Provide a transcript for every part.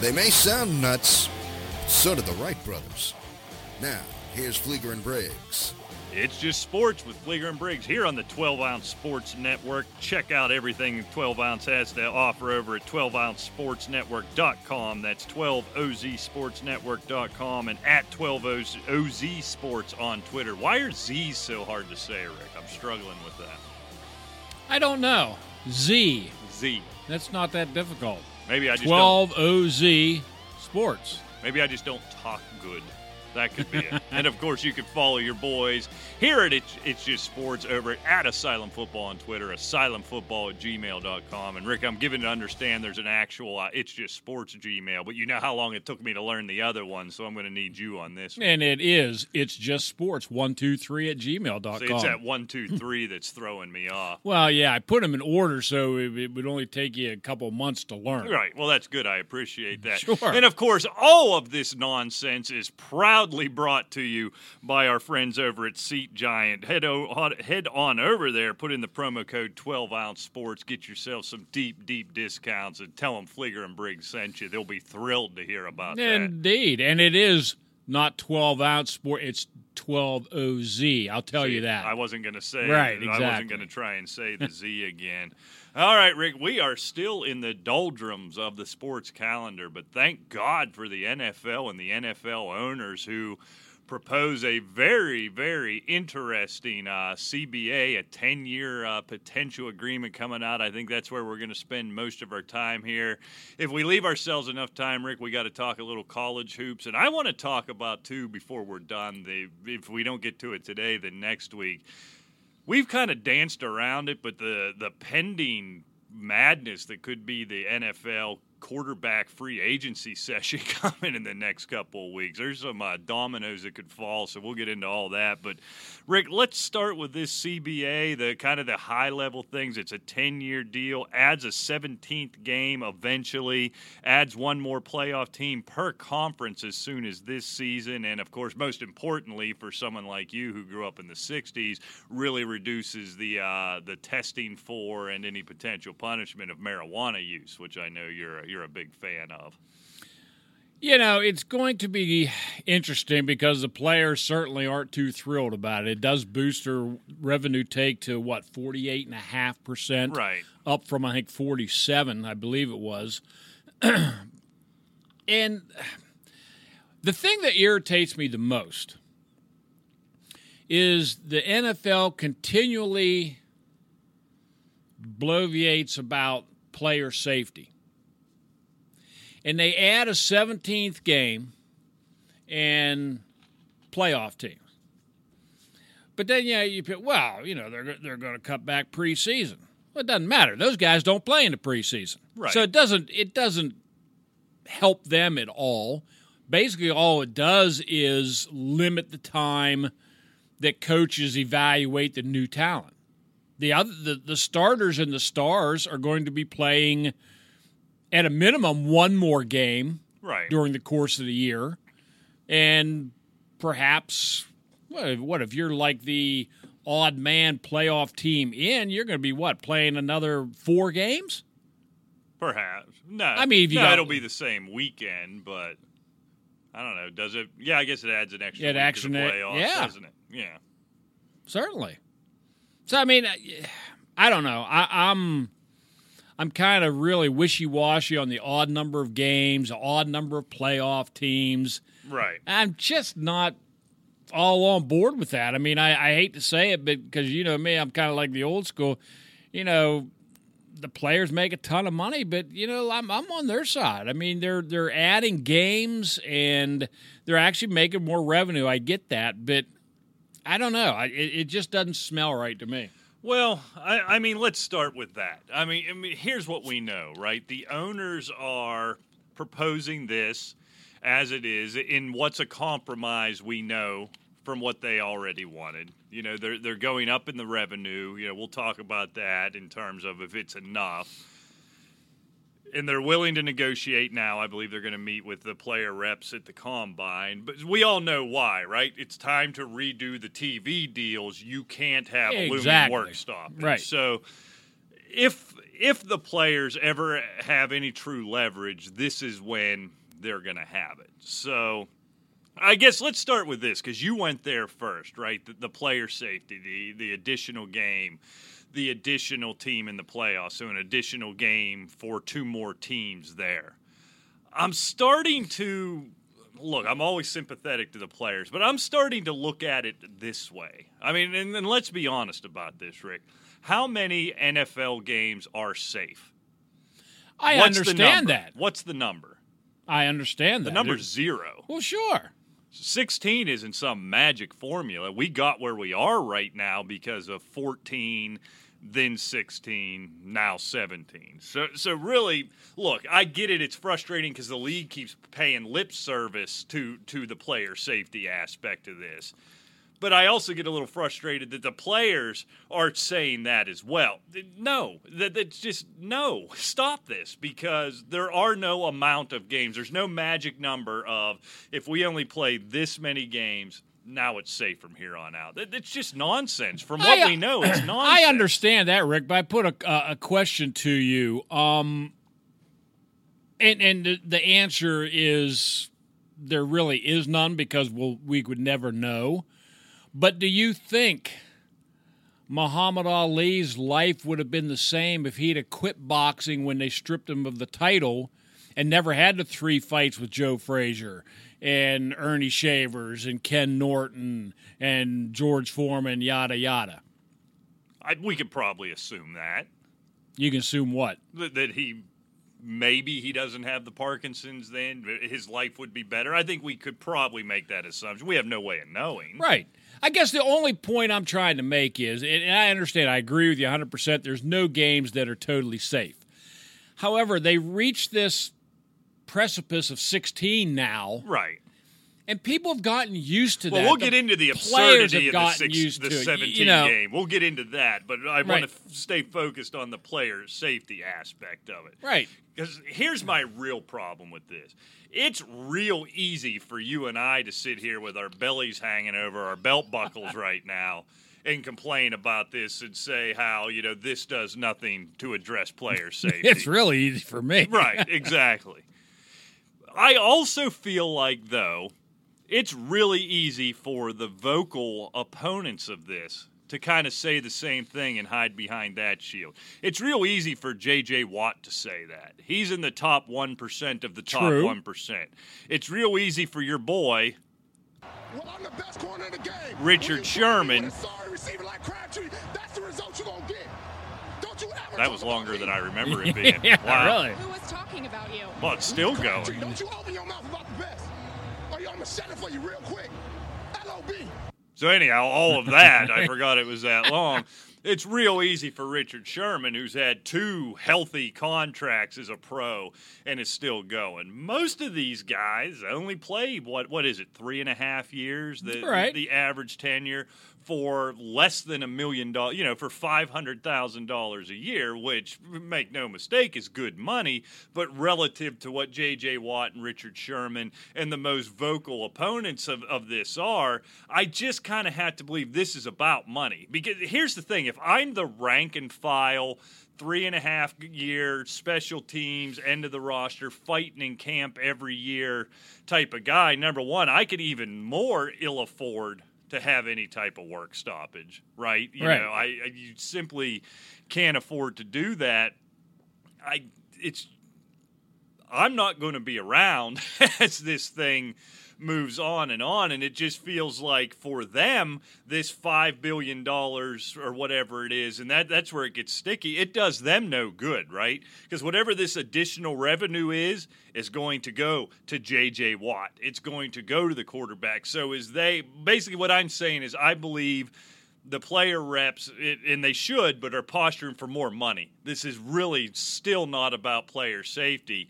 They may sound nuts, so do the Wright brothers. Now, here's Fleeger and Briggs. It's just sports with Fleeger and Briggs here on the 12 Ounce Sports Network. Check out everything 12 Ounce has to offer over at 12ouncesportsnetwork.com. That's 12ozsportsnetwork.com and at 12oz Sports on Twitter. Why are Z's so hard to say, Rick? I'm struggling with that. I don't know. Z. Z. That's not that difficult. Maybe I just 12 OZ Sports. Maybe I just don't talk good. That could be it. and of course, you can follow your boys here at It's, it's Just Sports over at Asylum Football on Twitter, asylumfootball at gmail.com. And Rick, I'm given to understand there's an actual uh, It's Just Sports Gmail, but you know how long it took me to learn the other one, so I'm going to need you on this. One. And it is, it's just sports, 123 at gmail.com. See, it's that one, two, three that's throwing me off. Well, yeah, I put them in order so it, it would only take you a couple months to learn. Right. Well, that's good. I appreciate that. Sure. And of course, all of this nonsense is proudly brought to you by our friends over at Seat Giant. Head, o- head on over there, put in the promo code 12 ounce sports, get yourself some deep, deep discounts, and tell them Fleeger and Briggs sent you. They'll be thrilled to hear about that. Indeed. And it is not 12 ounce sport, it's 12 OZ. I'll tell See, you that. I wasn't going to say Right, I wasn't going to try and say the Z again. All right, Rick, we are still in the doldrums of the sports calendar, but thank God for the NFL and the NFL owners who propose a very, very interesting uh, CBA, a 10 year uh, potential agreement coming out. I think that's where we're going to spend most of our time here. If we leave ourselves enough time, Rick, we got to talk a little college hoops. And I want to talk about, too, before we're done, the, if we don't get to it today, then next week. We've kind of danced around it, but the, the pending madness that could be the NFL quarterback free agency session coming in the next couple of weeks. There's some uh, dominoes that could fall, so we'll get into all that. But Rick, let's start with this CBA, the kind of the high level things. It's a 10 year deal, adds a 17th game eventually, adds one more playoff team per conference as soon as this season, and of course, most importantly, for someone like you who grew up in the 60s, really reduces the uh, the testing for and any potential punishment of marijuana use, which I know you're you're a big fan of. You know, it's going to be interesting because the players certainly aren't too thrilled about it. It does boost their revenue take to what, 48.5%? Right. Up from, I think, 47, I believe it was. and the thing that irritates me the most is the NFL continually bloviates about player safety and they add a 17th game and playoff teams. But then, yeah, you put, well, you know, they're, they're going to cut back preseason. Well, it doesn't matter. Those guys don't play in the preseason. Right. So it doesn't, it doesn't help them at all. Basically, all it does is limit the time that coaches evaluate the new talent. The other, the, the starters and the stars are going to be playing – at a minimum one more game right. during the course of the year, and perhaps what if, what if you're like the odd man playoff team in? You're going to be what playing another four games? Perhaps no. I mean, if you no, got- it'll be the same weekend, but I don't know. Does it? Yeah, I guess it adds an extra Yeah, it week extra to the playoffs, yeah. doesn't it? Yeah. Certainly. So I mean, I don't know. I, I'm I'm kind of really wishy washy on the odd number of games, odd number of playoff teams. Right. I'm just not all on board with that. I mean, I, I hate to say it, but because you know me, I'm kind of like the old school. You know, the players make a ton of money, but you know, I'm I'm on their side. I mean, they're they're adding games and they're actually making more revenue. I get that, but I don't know. I, it, it just doesn't smell right to me. Well, I, I mean, let's start with that. I mean, I mean, here's what we know, right? The owners are proposing this as it is in what's a compromise we know from what they already wanted. You know, they're they're going up in the revenue. You know, we'll talk about that in terms of if it's enough. And they're willing to negotiate now. I believe they're going to meet with the player reps at the combine. But we all know why, right? It's time to redo the TV deals. You can't have a looming work stop. Right. So if if the players ever have any true leverage, this is when they're going to have it. So I guess let's start with this because you went there first, right? The, the, player safety, the the additional game, the additional team in the playoffs, so an additional game for two more teams there. I'm starting to look. I'm always sympathetic to the players, but I'm starting to look at it this way. I mean, and, and let's be honest about this, Rick. How many NFL games are safe? I What's understand that. What's the number? I understand that. The number's zero. Well, sure. 16 isn't some magic formula. We got where we are right now because of 14, then 16, now 17. So, so really, look, I get it. It's frustrating because the league keeps paying lip service to to the player safety aspect of this. But I also get a little frustrated that the players are saying that as well. No, that that's just no. Stop this because there are no amount of games. There's no magic number of if we only play this many games, now it's safe from here on out. It's just nonsense. From what I, we know, it's nonsense. I understand that, Rick, but I put a, a question to you. Um, and and the, the answer is there really is none because we'll, we would never know. But do you think Muhammad Ali's life would have been the same if he'd have quit boxing when they stripped him of the title and never had the three fights with Joe Frazier and Ernie Shavers and Ken Norton and George Foreman, yada yada? I, we could probably assume that. You can assume what? That, that he maybe he doesn't have the Parkinson's then his life would be better. I think we could probably make that assumption. We have no way of knowing. Right. I guess the only point I'm trying to make is, and I understand, I agree with you 100%, there's no games that are totally safe. However, they reached this precipice of 16 now. Right. And people have gotten used to well, that. We'll get into the absurdity of the, six, the 17 you know, game. We'll get into that, but I right. want to f- stay focused on the player safety aspect of it. Right. Because here's my real problem with this it's real easy for you and I to sit here with our bellies hanging over our belt buckles right now and complain about this and say how you know this does nothing to address player safety. it's really easy for me. right, exactly. I also feel like though it's really easy for the vocal opponents of this to kind of say the same thing and hide behind that shield. It's real easy for J.J. Watt to say that. He's in the top 1% of the top True. 1%. It's real easy for your boy, well, Richard Sherman. that was longer than I remember it being. yeah, wow. really. Who was talking about you? Well, it's still going. I'm going to shut it for you real quick. L.O.B. So anyhow, all of that, I forgot it was that long. It's real easy for Richard Sherman, who's had two healthy contracts as a pro and is still going. Most of these guys only play what what is it, three and a half years? The right. the average tenure for less than a million dollars, you know, for five hundred thousand dollars a year, which make no mistake is good money, but relative to what J.J. Watt and Richard Sherman and the most vocal opponents of, of this are, I just kind of have to believe this is about money. Because here's the thing: if I'm the rank and file three and a half year special teams, end of the roster, fighting in camp every year type of guy. Number one, I could even more ill afford to have any type of work stoppage, right? You right. know, I, I you simply can't afford to do that. I it's I'm not going to be around as this thing moves on and on. And it just feels like for them, this $5 billion or whatever it is, and that, that's where it gets sticky, it does them no good, right? Because whatever this additional revenue is, is going to go to J.J. Watt. It's going to go to the quarterback. So is they basically what I'm saying is I believe the player reps, and they should, but are posturing for more money. This is really still not about player safety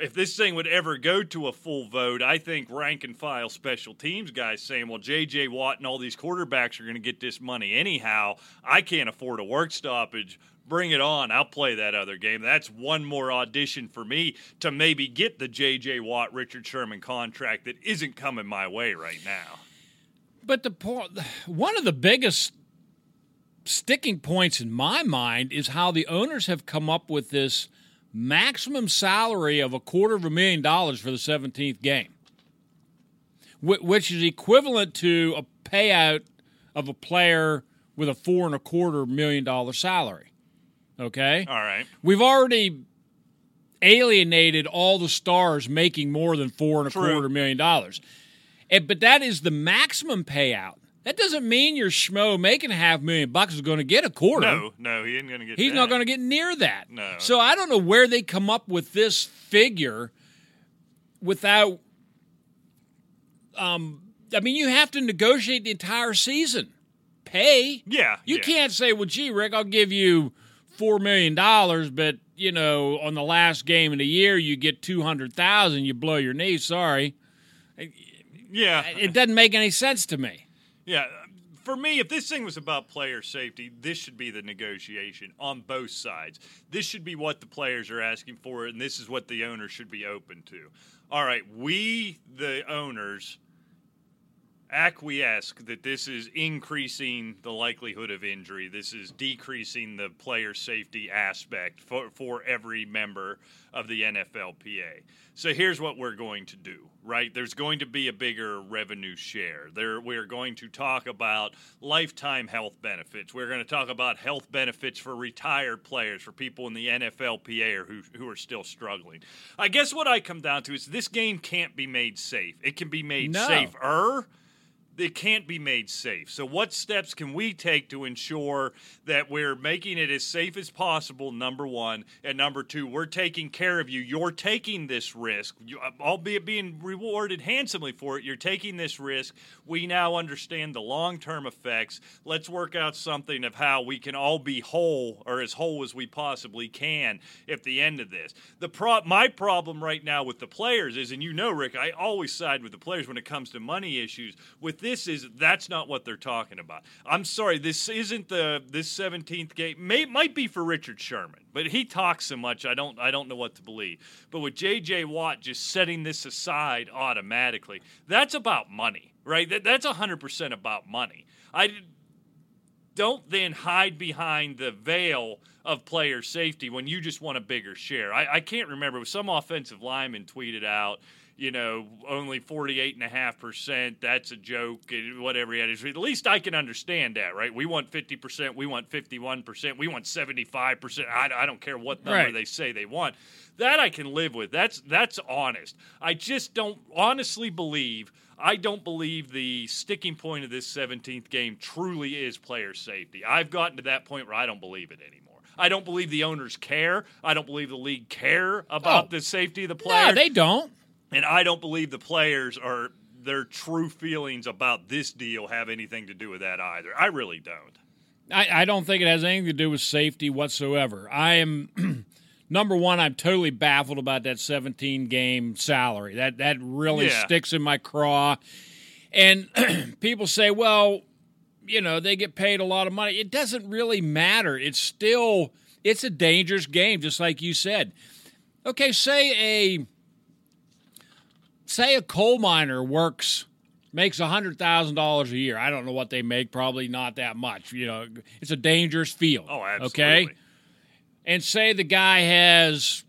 if this thing would ever go to a full vote, I think rank and file special teams guys saying, well, J.J. Watt and all these quarterbacks are going to get this money anyhow. I can't afford a work stoppage. Bring it on. I'll play that other game. That's one more audition for me to maybe get the J.J. Watt, Richard Sherman contract that isn't coming my way right now. But the point, one of the biggest sticking points in my mind is how the owners have come up with this maximum salary of a quarter of a million dollars for the 17th game, which is equivalent to a payout of a player with a four and a quarter million dollar salary. Okay? All right. We've already alienated all the stars making more than four and a True. quarter million dollars. But that is the maximum payout. That doesn't mean your schmo making a half million bucks is going to get a quarter. No, no, he ain't going to get. He's that. not going to get near that. No. So I don't know where they come up with this figure without. Um, I mean, you have to negotiate the entire season. Pay. Yeah, You yeah. can't say, "Well, gee, Rick, I'll give you four million dollars, but you know, on the last game of the year, you get two hundred thousand. You blow your knee. Sorry, Yeah, it doesn't make any sense to me." Yeah, for me, if this thing was about player safety, this should be the negotiation on both sides. This should be what the players are asking for, and this is what the owners should be open to. All right, we, the owners, acquiesce that this is increasing the likelihood of injury. This is decreasing the player safety aspect for, for every member of the NFLPA. So here's what we're going to do, right? There's going to be a bigger revenue share. There, we're going to talk about lifetime health benefits. We're going to talk about health benefits for retired players, for people in the NFLPA or who, who are still struggling. I guess what I come down to is this game can't be made safe. It can be made No. safer it can't be made safe. So, what steps can we take to ensure that we're making it as safe as possible? Number one, and number two, we're taking care of you. You're taking this risk, you, uh, albeit being rewarded handsomely for it. You're taking this risk. We now understand the long term effects. Let's work out something of how we can all be whole, or as whole as we possibly can, at the end of this. The pro- my problem right now with the players is, and you know, Rick, I always side with the players when it comes to money issues. With this, is that's not what they're talking about. I'm sorry, this isn't the this 17th game. May might be for Richard Sherman, but he talks so much, I don't I don't know what to believe. But with J.J. Watt just setting this aside automatically, that's about money, right? That, that's 100% about money. I don't then hide behind the veil of player safety when you just want a bigger share. I, I can't remember. Some offensive lineman tweeted out, you know, only 48.5%. That's a joke, eh, whatever he had. At least I can understand that, right? We want 50%. We want 51%. We want 75%. I, I don't care what number Right. they say they want. That I can live with. That's that's honest. I just don't honestly believe I don't believe the sticking point of this 17th game truly is player safety. I've gotten to that point where I don't believe it anymore. I don't believe the owners care. I don't believe the league care about Oh. the safety of the player. No, they don't. And I don't believe the players are their true feelings about this deal have anything to do with that either. I really don't. I, I don't think it has anything to do with safety whatsoever. I am number one. I'm totally baffled about that 17 game salary. That that really Yeah. sticks in my craw. And people say, well, you know, they get paid a lot of money. It doesn't really matter. It's still it's a dangerous game, just like you said. Okay, say a say a coal miner works makes hundred thousand dollars a year. I don't know what they make, probably not that much. You know, it's a dangerous field. Oh, absolutely. Okay, and say the guy has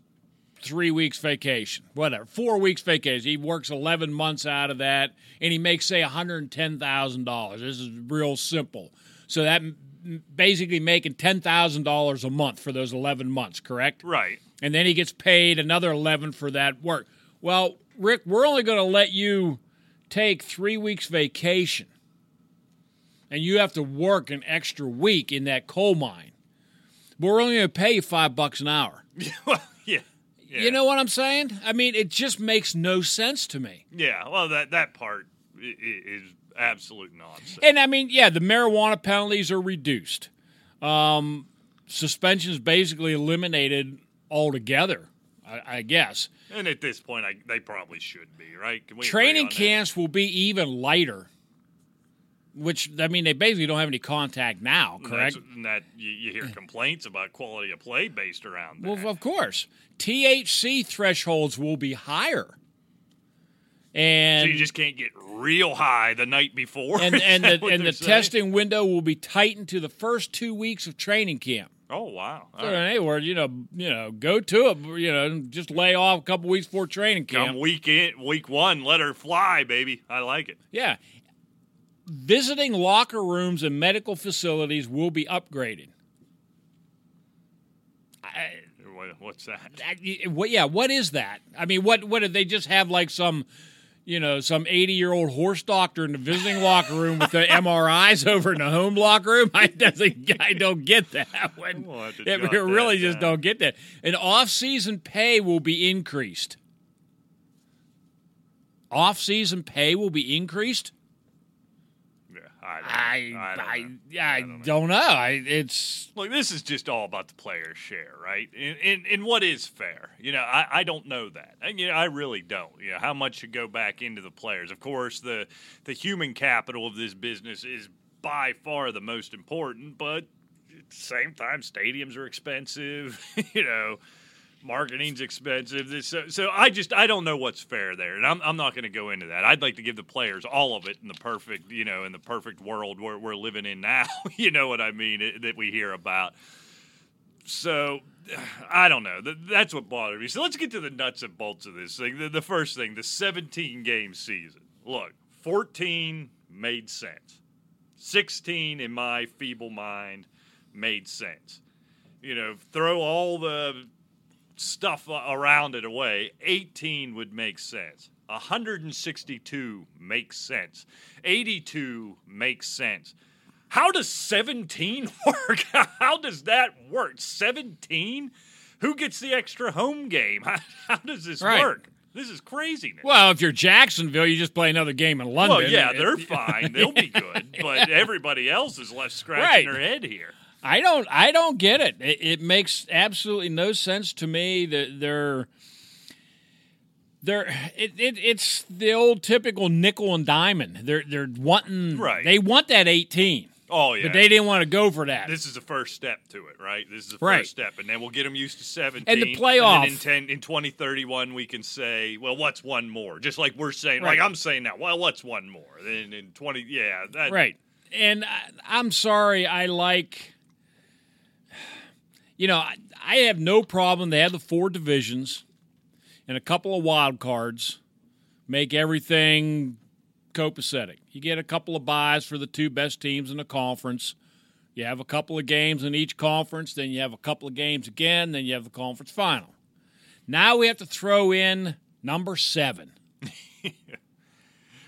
three weeks vacation, whatever, four weeks vacation. He works eleven months out of that, and he makes say one hundred and ten thousand dollars. This is real simple. So that basically making ten thousand dollars a month for those eleven months, correct? Right. and then he gets paid another 11 for that work. Well, Rick, we're only going to let you take 3 weeks vacation. And you have to work an extra week in that coal mine. But we're only going to pay you 5 bucks an hour. yeah. yeah. You know what I'm saying? I mean, it just makes no sense to me. Yeah. Well, that that part is absolute nonsense. And I mean, yeah, the marijuana penalties are reduced. Um, suspension is basically eliminated altogether, I, I guess. And at this point, I, they probably should be right. Can we Training on that? camps will be even lighter. Which I mean, they basically don't have any contact now, correct? and that you, you hear complaints about quality of play based around that. Well, of course, THC thresholds will be higher. And so you just can't get real high the night before. and and the, and the saying? testing window will be tightened to the first two weeks of training camp. Oh wow! All So right. in other words, you know, you know, go to it. You know, just lay off a couple weeks before training camp. Come week in, week one, let her fly, baby. I like it. Yeah. Visiting locker rooms and medical facilities will be upgraded. I, What, what's that? I- what, yeah, what is that? I mean, what what did they just have like some, you know, some eighty year old horse doctor in the visiting locker room with the MRIs over in the home locker room? I doesn't, I don't get that one. We'll have to It really just down. don't get that. And off season pay will be increased. Off season pay will be increased. I, I don't, I don't I, know. I, don't know. don't know. I it's Look, this is just all about the player's share, right? And, and, and what is fair? You know, I, I don't know that. And, you know, I really don't. You know, how much should go back into the players? Of course, the the human capital of this business is by far the most important, but at the same time, stadiums are expensive. you know, marketing's expensive. This- So, so I just I don't know what's fair there, and I'm I'm not going to go into that. I'd like to give the players all of it in the perfect you know in the perfect world where we're living in now. you know what I mean it, that we hear about. So I don't know. Th- That's what bothered me. So let's get to the nuts and bolts of this thing. The, the first thing, the 17 game season. Look, 14 made sense. 16, in my feeble mind, made sense. You know, throw all the stuff around it away, 18 would make sense. 162 makes sense. 82 makes sense. How does 17 work? How does that work? 17? Who gets the extra home game? How, how does this Right. work? This is craziness. well, if you're Jacksonville, you just play another game in London. Well, yeah, they're fine. They'll be good. But everybody else is left scratching Right. their head here. I don't I don't get it. it. It makes absolutely no sense to me that they're they're it, it it's the old typical nickel and diamond. They're they're wanting Right. They want that 18, Oh, yeah. but they didn't want to go for that. this is the first step to it, right? This is the Right. first step, and then we'll get them used to seventeen. And the playoff. in ten, in twenty thirty one, we can say, well, what's one more? Just like we're saying, Right. like I'm saying now. Well, what's one more? Then in twenty, yeah, that, Right. And I, I'm sorry, I like, you know, I, I have no problem. They have the four divisions and a couple of wild cards, make everything copacetic. You get a couple of byes for the two best teams in the conference. You have a couple of games in each conference, then you have a couple of games again, then you have the conference final. Now we have to throw in number seven.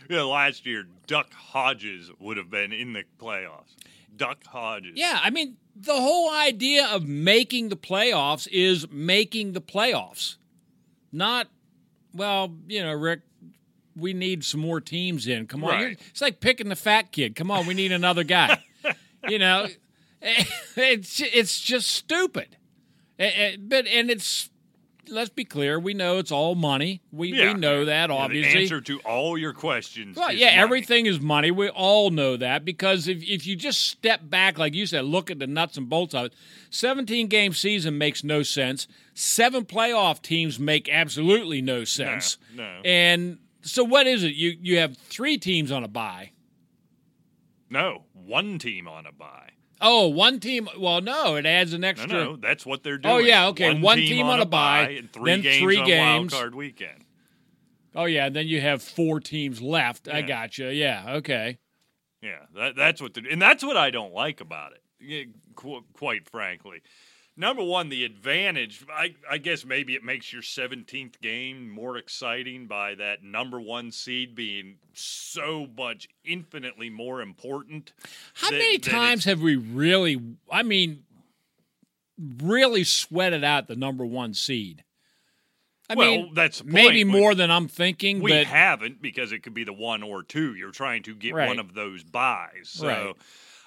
Yeah, last year, Duck Hodges would have been in the playoffs. Duck Hodges. Yeah, I mean, the whole idea of making the playoffs is making the playoffs. Not, well, you know, Rick, we need some more teams in. Come on. Right. It's like picking the fat kid. Come on, we need another guy. you know, it's it's just stupid. Eh, eh, But and it's let's be clear, we know it's all money. We Yeah. we know that Yeah, obviously. The answer to all your questions. Well, is yeah, money. everything is money. We all know that because if, if you just step back, like you said, look at the nuts and bolts of it, 17 game season makes no sense. Seven playoff teams make absolutely no sense. no. And so what is it? You you have three teams on a buy. No, one team on a bye. Oh, one team. Well, no, it adds an extra. no, no, that's what they're oh, doing. Oh, yeah, okay, one team on a bye, and three then games three on games. wild card weekend. Oh, yeah, and then you have four teams left. I Yeah. gotcha. Yeah, okay. Yeah, that, that's what, they're, and that's what I don't like about it. qu- quite frankly, number one, the advantage. I, I guess maybe it makes your seventeenth game more exciting by that number one seed being so much infinitely more important. How that- many that times have we really, I mean, really sweated out the number one seed? I Well, mean, that's maybe point, more than I'm thinking, We but haven't because it could be the one or two. You're trying to get Right. one of those byes. So Right.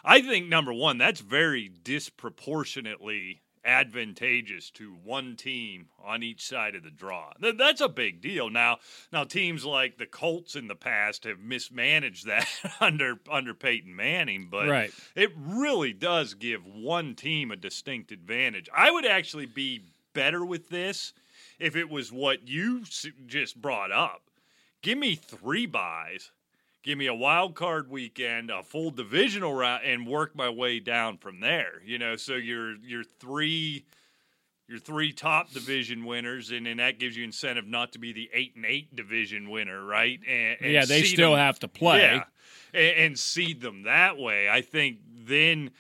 I think number one, that's very disproportionately advantageous to one team on each side of the draw. That's a big deal. Now, now teams like the Colts in the past have mismanaged that under under Peyton Manning, but Right. it really does give one team a distinct advantage. I would actually be better with this if it was what you just brought up. give me three byes, give me a wild card weekend, a full divisional round, and work my way down from there. You know, so your your three your three top division winners, and then that gives you incentive not to be the eight and eight division winner, right? And, and yeah, they still them- have to play. yeah, and, and seed them that way. I think then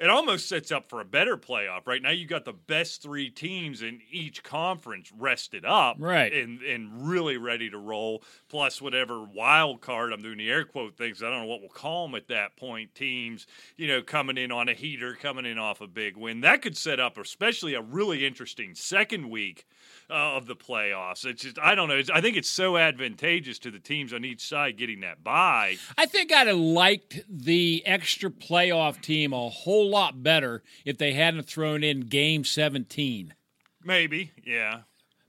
it almost sets up for a better playoff. Right now, you've got the best three teams in each conference rested up, Right. and and really ready to roll. Plus, whatever wild card I'm doing the air quote things. I don't know what we'll call them at that point. Teams, you know, coming in on a heater, coming in off a big win. That could set up, especially a really interesting second week uh, of the playoffs. It's just I don't know. It's, I think it's so advantageous to the teams on each side getting that bye. I think I'd have liked the extra playoff team a whole lot better if they hadn't thrown in game 17. Maybe, yeah,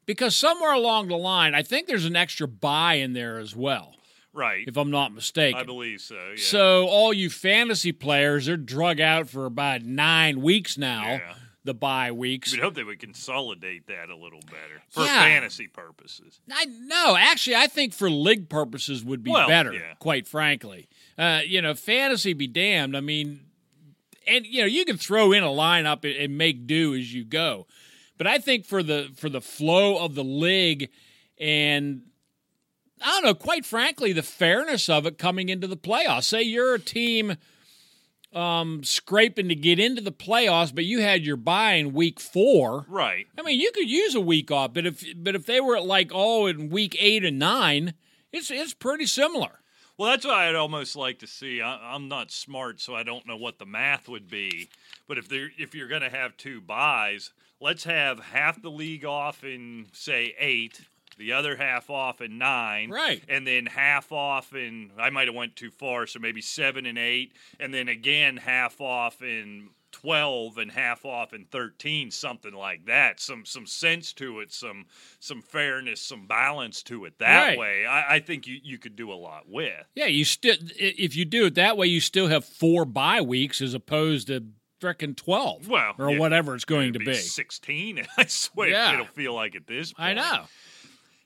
Because somewhere along the line, I think there's an extra bye in there as well, right. if I'm not mistaken. I believe so. Yeah. So all you fantasy players, they're drug out for about nine weeks now. Yeah. The bye weeks. We'd hope they would consolidate that a little better for Yeah. fantasy purposes. I no, actually, I think for league purposes would be Well, better. Quite frankly, uh, you know, fantasy be damned. I mean, and you know, you can throw in a lineup and, make do as you go, but I think for the for the flow of the league and I don't know, quite frankly, the fairness of it coming into the playoffs. Say you're a team um, scraping to get into the playoffs, but you had your bye in week four. Right. I mean, you could use a week off, but if but if they were at like oh in week eight and nine, it's it's pretty similar. Well, that's what I'd almost like to see. I, I'm not smart, so I don't know what the math would be. But if they're if you're going to have two byes, let's have half the league off in say eight, the other half off in nine, Right. and then half off in I might have went too far, so maybe seven and eight, and then again half off in. 12 and half off and 13 something like that some some sense to it some some fairness some balance to it that Right. way I, I think you, you could do a lot with Yeah, you still if you do it that way, you still have four bye weeks as opposed to frickin' twelve, Well, or yeah, whatever it's going to It'd be. 16 i swear Yeah. it'll feel like at this point I know.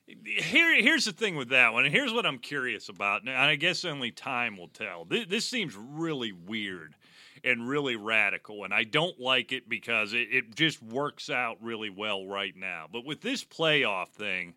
here here's the thing with that one and here's what i'm curious about and i guess only time will tell this, this seems really weird and really radical and i don't like it because it, it just works out really well right now. But with this playoff thing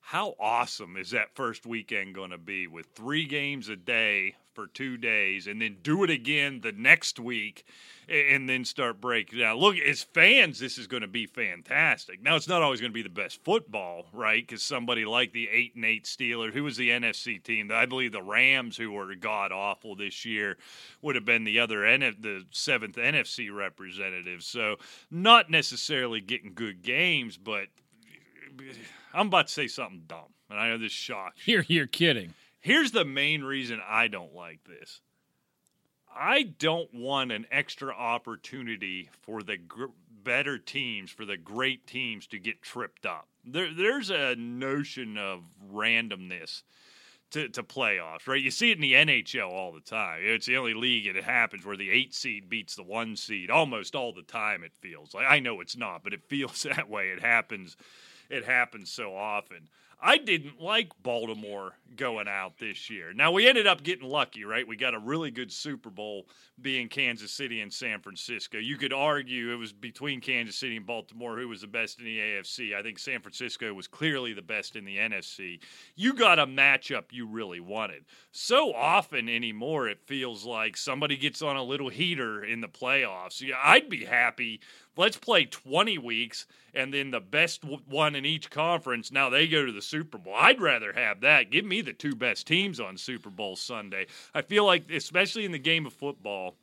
how awesome is that first weekend going to be with three games a day for two days and then do it again the next week and then start breaking down? Look, as fans, this is going to be fantastic. Now, it's not always going to be the best football, right? Because somebody like the 8 and 8 Steelers, who was the NFC team, I believe the Rams, who were god awful this year, would have been the other, the seventh NFC representative. So, not necessarily getting good games, but I'm about to say something dumb, and I know this shocks you. You're you're kidding. Here's the main reason I don't like this. I don't want an extra opportunity for the gr- better teams, for the great teams to get tripped up. There, there's a notion of randomness to, to playoffs, right? You see it in the NHL all the time. It's the only league it happens where the eight seed beats the one seed almost all the time. It feels like I know it's not, but it feels that way. It happens. It happens so often. I didn't like Baltimore going out this year. Now we ended up getting lucky, right? We got a really good Super Bowl being Kansas City and San Francisco. You could argue it was between Kansas City and Baltimore who was the best in the AFC. I think San Francisco was clearly the best in the NFC. You got a matchup you really wanted. So often anymore it feels like somebody gets on a little heater in the playoffs. Yeah, I'd be happy let's play 20 weeks and then the best one in each conference. Now they go to the super bowl. I'd rather have that. Give me the two best teams on super bowl sunday. I feel like especially in the game of football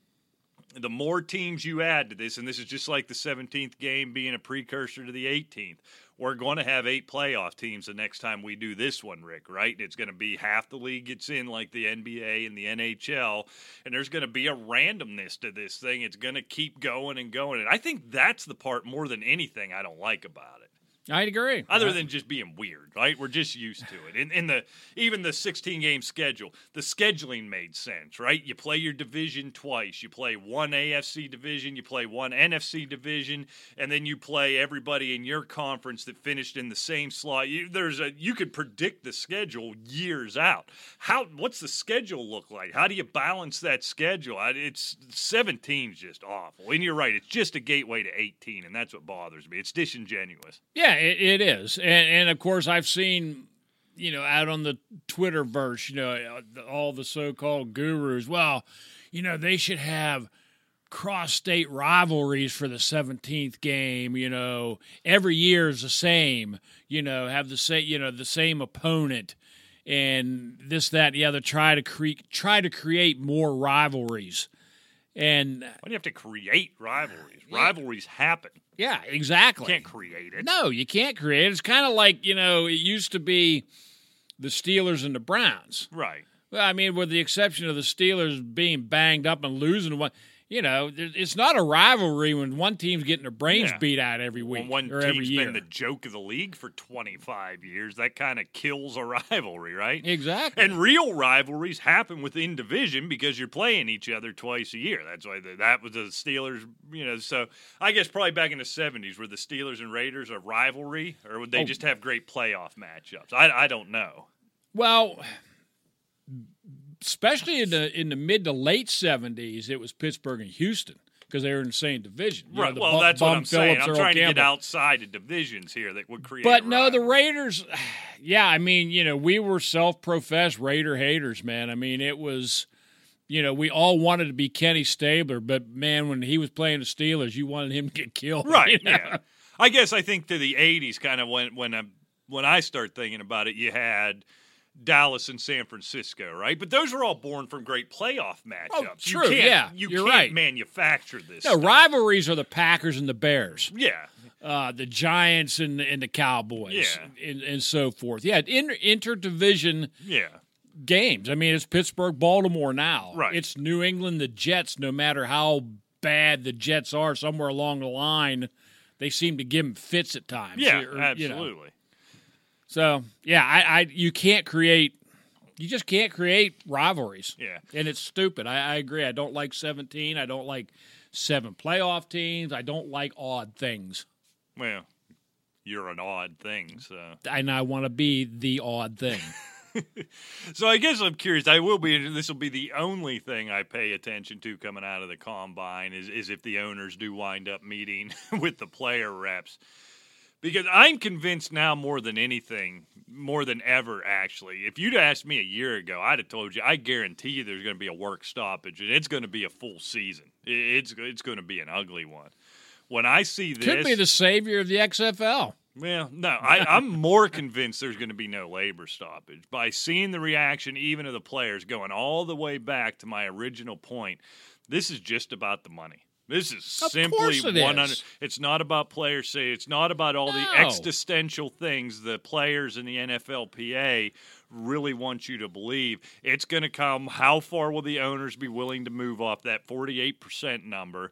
the more teams you add to this and this is just like the 17th game being a precursor to the 18th we're going to have eight playoff teams the next time we do this one, Rick, right? It's going to be half the league gets in, like the NBA and the NHL, and there's going to be a randomness to this thing. It's going to keep going and going. And I think that's the part more than anything I don't like about it. I agree. other than just being weird, right? We're just used to it. In, in the even the 16 game schedule, the scheduling made sense, right? You play your division twice. You play one AFC division, you play one NFC division, and then you play everybody in your conference that finished in the same slot. You, there's a you could predict the schedule years out. How what's the schedule look like? How do you balance that schedule? It's 17 is just awful. And you're right, it's just a gateway to 18, and that's what bothers me. It's disingenuous. Yeah, it, it is, and and of course I've seen, you know, out on the Twitter verse, you know, uh, all the so-called gurus. Well, you know, they should have cross-state rivalries for the 17th game. You know, every year is the same. You know, have the same, you know, the same opponent, and this, that, the other. Try to create, try to create more rivalries, and Why do you have to create rivalries? Rivalries happen. Yeah, exactly. You can't create it. No, you can't create. it. It's kind of like you know it used to be the Steelers and the Browns. Right. Well, I mean, with the exception of the Steelers being banged up and losing one, you know, it's not a rivalry when one team's getting their brains Yeah. beat out every week. When one or every year. been the joke of the league for 25 years, that kind of kills a rivalry, right? exactly. And real rivalries happen within division because you're playing each other twice a year. That's why the, that was the Steelers, you know. So I guess probably back in the 70s, were the Steelers and Raiders a rivalry, or would they Oh. just have great playoff matchups? I, I don't know. well, especially in the in the mid to late seventies, it was Pittsburgh and Houston because they were in the same division. You Right. the well, Bum- that's what I'm saying. I'm Earl trying to get outside of divisions here that would create. But no, the. Raiders, yeah, I mean, you know, we were self professed Raider haters, man. I mean, it was, you know, we all wanted to be Kenny Stabler, but man, when he was playing the Steelers, you wanted him to get killed. Right. you know? Yeah. I guess I think to the '80s, kind of when when I when I start thinking about it, you had Dallas and San Francisco, right? But those are all born from great playoff matchups. Oh, true, can't, yeah, you you're can't right. manufacture this. No, stuff. rivalries are the Packers and the Bears, Yeah. uh, the Giants and, and the Cowboys, Yeah. and, and so forth. Yeah, inter- interdivision Yeah. games. I mean, it's Pittsburgh, Baltimore now. Right. It's New England, the Jets. No matter how bad the Jets are, somewhere along the line, they seem to give them fits at times. Yeah. Or, you know. So yeah, I, I you can't create. You just can't create rivalries. Yeah. and it's stupid. I, I agree. I don't like seventeen. I don't like seven playoff teams. I don't like odd things. Well, you're an odd thing, so. And I want to be the odd thing. So I guess I'm curious. I will be. This will be the only thing I pay attention to coming out of the combine is is if the owners do wind up meeting with the player reps, because I'm convinced now more than anything, more than ever. Actually, if you'd asked me a year ago, I'd have told you. I guarantee you, there's going to be a work stoppage, and it's going to be a full season. It's it's going to be an ugly one. When I see this, Could be the savior of the XFL. well, no, I, I'm more convinced there's going to be no labor stoppage. By seeing the reaction, even of the players, going all the way back to my original point, this is just about the money. This is Of simply it 100. is. It's not about player say. It's not about all the existential things the players in the NFLPA really want you to believe. It's going to come. How far will the owners be willing to move off that 48% number?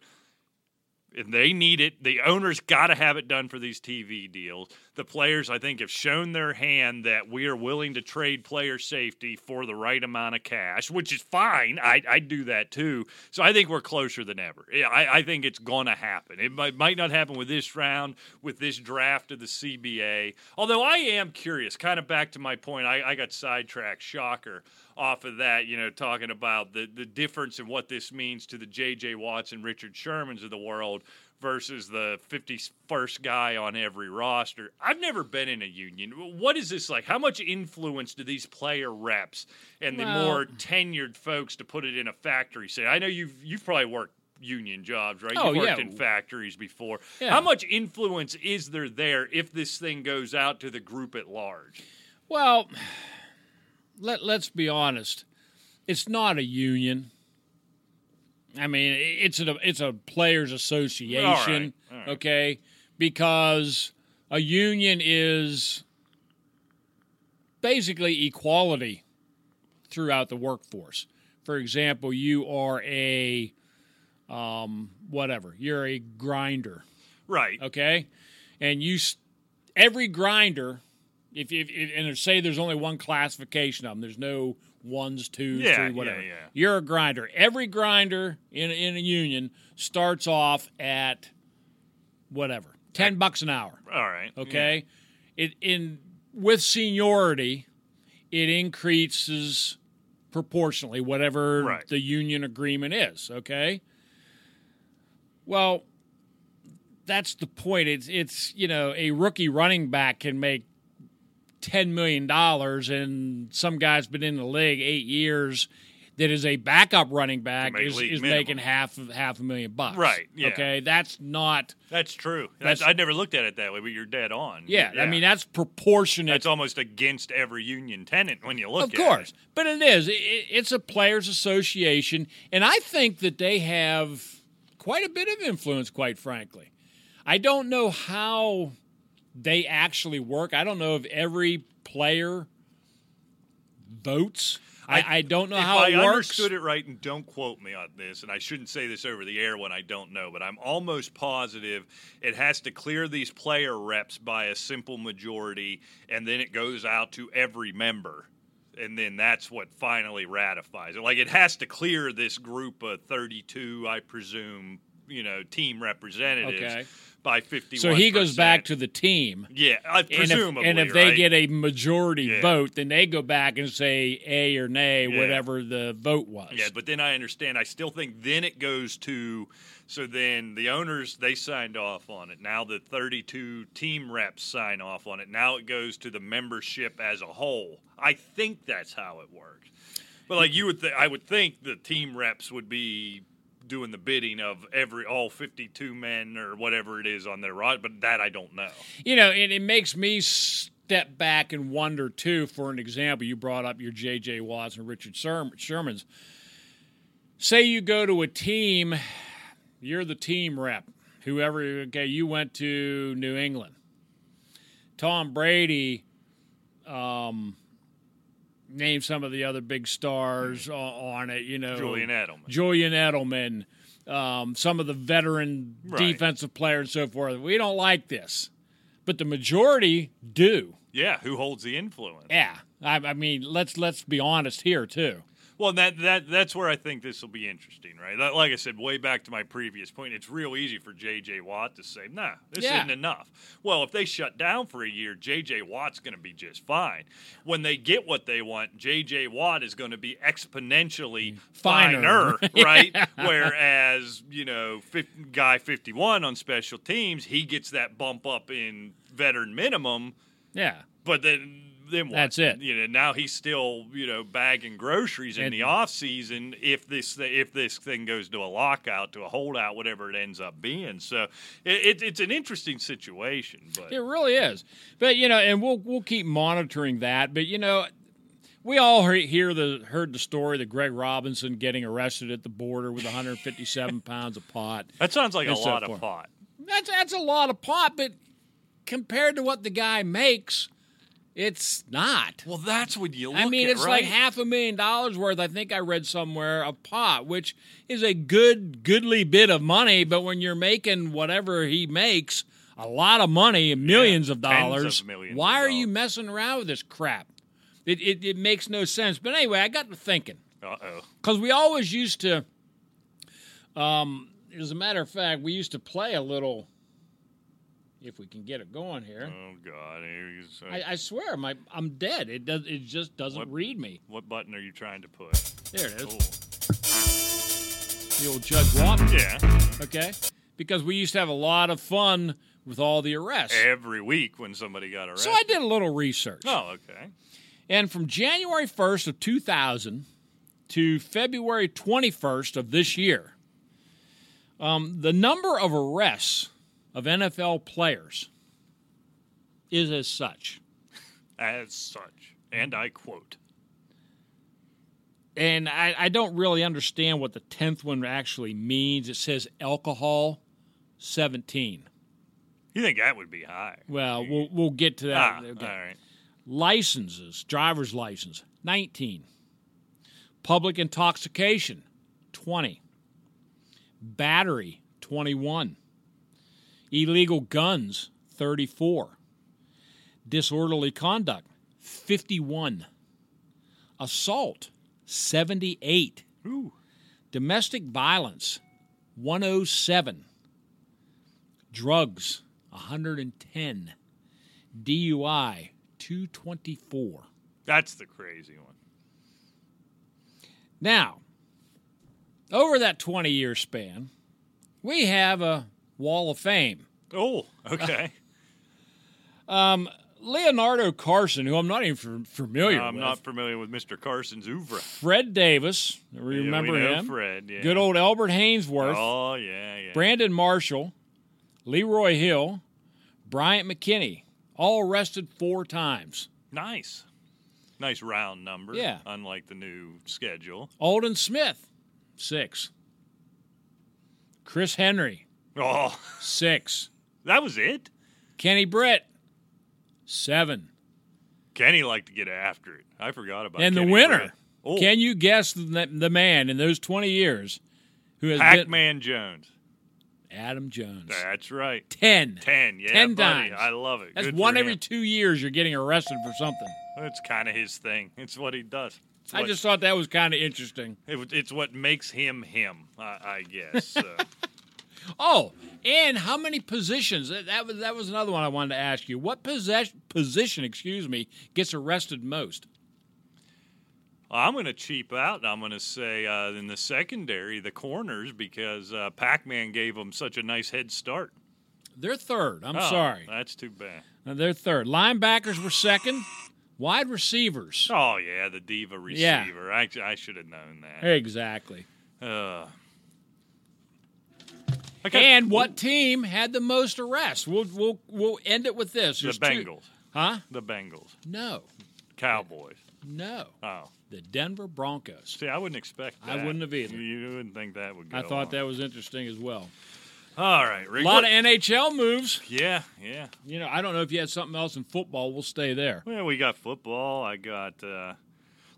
and they need it. The owners got to have it done for these TV deals. The players, I think, have shown their hand that we are willing to trade player safety for the right amount of cash, which is fine. I I do that too. So I think we're closer than ever. I, I think it's going to happen. It might, might not happen with this round, with this draft of the CBA. Although I am curious, kind of back to my point, I, I got sidetracked. Shocker off of that, you know, talking about the, the difference in what this means to the J.J. Watson, Richard Shermans of the world versus the 51st guy on every roster. I've never been in a union. What is this like? How much influence do these player reps and the Well- more tenured folks to put it in a factory say? I know you've you've probably worked union jobs, right? Oh, You've worked yeah. in factories before. Yeah. How much influence is there there if this thing goes out to the group at large? Well, let let's be honest. It's not a union. I mean, it's a it's a players association, all right. okay? Because a union is basically equality throughout the workforce. For example, you are a um, whatever, you're a grinder, Right. okay? And you every grinder, if, if, if and say there's only one classification of them, there's no ones, twos, Yeah, three, whatever. yeah, yeah. You're a grinder. Every grinder in in a union starts off at whatever ten bucks an hour. All right. Okay, it in with seniority, it increases proportionally whatever Right. the union agreement is. Okay. Well, that's the point. It's it's you know a rookie running back can make ten million dollars, and some guy's been in the league eight years. That is a backup running back is, is making half of half a million bucks. Right, yeah. Okay. That's not. That's true. That's- I never looked at it that way, but you're dead on. Yeah, I mean that's proportionate. that's almost against every union tenant when you look at it. of course, it. but it is. It, it's a players' association, and I think that they have quite a bit of influence. Quite frankly, I don't know how they actually work. I don't know if every player votes. I, I don't know if how I works. understood it right, and don't quote me on this, and I shouldn't say this over the air when I don't know, but I'm almost positive it has to clear these player reps by a simple majority, and then it goes out to every member. And then that's what finally ratifies it. Like it has to clear this group of 32, I presume, you know, team representatives Okay. by 51. So he goes back to the team. yeah, I And if, and if they right? get a majority Yeah. vote, then they go back and say A or nay, Yeah. whatever the vote was. Yeah, but then I understand. I still think then it goes to so then the owners they signed off on it. Now the 32 team reps sign off on it. Now it goes to the membership as a whole. I think that's how it works. But like you would, th- I would think the team reps would be doing the bidding of every all 52 men or whatever it is on their rod. But that I don't know. You know, and it makes me step back and wonder too. For an example, you brought up your J.J. Watts and Richard Sherm- Sherman's. Say you go to a team, you're the team rep. Whoever, okay, you went to New England. Tom Brady, um, name some of the other big stars o- on it. You know, Julian Edelman. Julian Edelman, um, some of the veteran Right. defensive players and so forth. We don't like this, but the majority do. Yeah, who holds the influence? Yeah, I, I mean, let's let's be honest here too. Well, that that that's where I think this will be interesting, right? That- Like I said, way back to my previous point, it's real easy for J.J. Watt to say, "Nah, this Yeah. isn't enough." Well, if they shut down for a year, J.J. Watt's going to be just fine. When they get what they want, J.J. Watt is going to be exponentially Finer. finer, right? Whereas you know, fif- guy fifty-one on special teams, he gets that bump up in veteran minimum Yeah, but then then what? That's it. You know, now he's still you know bagging groceries in And- the off season if this if this thing goes to a lockout to a holdout, whatever it ends up being. So it, it, it's an interesting situation. But it really is. But you know, and we'll we'll keep monitoring that. But you know. We all hear hear the heard the story of Greg Robinson getting arrested at the border with 157 pounds of pot. that sounds like a so lot forth. of pot. That's that's a lot of pot, but compared to what the guy makes, it's not. Well, that's what you look. I mean, at, it's right? like half a million dollars worth. I think I read somewhere of pot, which is a good, goodly bit of money. But when you're making whatever he makes, a lot of money, millions of tens of dollars, millions why of are you messing around with this crap? It, it, it makes no sense. But anyway, I got to thinking Uh oh. because we always used to. Um, as a matter of fact, we used to play a little. If we can get it going here, Oh God! I, I swear, my I'm dead. It does. It just doesn't What- read me. what button are you trying to push? There it is. Cool. The old Judge Watson. Yeah, Okay, because we used to have a lot of fun with all the arrests. every week when somebody got arrested. So I did a little research. Oh, okay. And from January 1st of 2000 to February 21st of this year, um, the number of arrests of NFL players is as such. As such, and I quote. And I, I don't really understand what the 10th one actually means. It says alcohol 17. You think that would be high? Well, we'll, we'll get to that. Ah, Okay. all right. Licenses, driver's license, 19. Public intoxication, 20. Battery, 21. Illegal guns, 34. Disorderly conduct, 51. Assault, 78. Ooh. Domestic violence, 107. Drugs, 110. DUI, 224. That's the crazy one. Now, over that 20 year span, we have a wall of fame. Oh, okay. Um, Leonardo Carson, who I'm not even familiar I'm with. not familiar with Mr. Carson's oeuvre. Fred Davis, remember yeah, him? Fred, yeah. Good old Albert Haynesworth, Oh, yeah, yeah. Brandon Marshall, Leroy Hill, Bryant McKinnie, all arrested four times. Nice. Nice round number. Yeah. Unlike the new schedule. Aldon Smith, six. Chris Henry, Oh, six. that was it? Kenny Britt, seven. Kenny liked to get after it. I forgot about that. and the winner. Oh, Can you guess the, the man in those 20 years who has Pac been Man Jones. Adam Jones? That's right. 10. 10. Yeah, 10 buddy. times. I love it. That's Good one every two years you're getting arrested for something. It's kind of his thing. It's what he does. It's I just thought that was kind of interesting. it- it's what makes him him, I, I guess. So. Oh, and how many positions? That, that was that was another one I wanted to ask you. What possess, position, excuse me, gets arrested most? I'm going to cheap out. I'm going to say uh, in the secondary, the corners, because uh, Pac Man gave them such a nice head start. They're third. I'm Oh, sorry. That's too bad. Uh, They're third. Linebackers were second. Wide receivers. Oh, yeah, the diva Yeah. receiver. I, I should have known that. Exactly. Uh, okay. And what team had the most arrests? We'll we'll we'll end it with this. The There's two- Bengals. Huh? The Bengals. No. Cowboys. No. Oh. The Denver Broncos. See, I wouldn't expect that. I wouldn't have either. You wouldn't think that would go I thought on. that was interesting as well. All right, A lot what- of NHL moves. Yeah, yeah. You know, I don't know if you had something else in football. We'll stay there. Well, we got football. I got. uh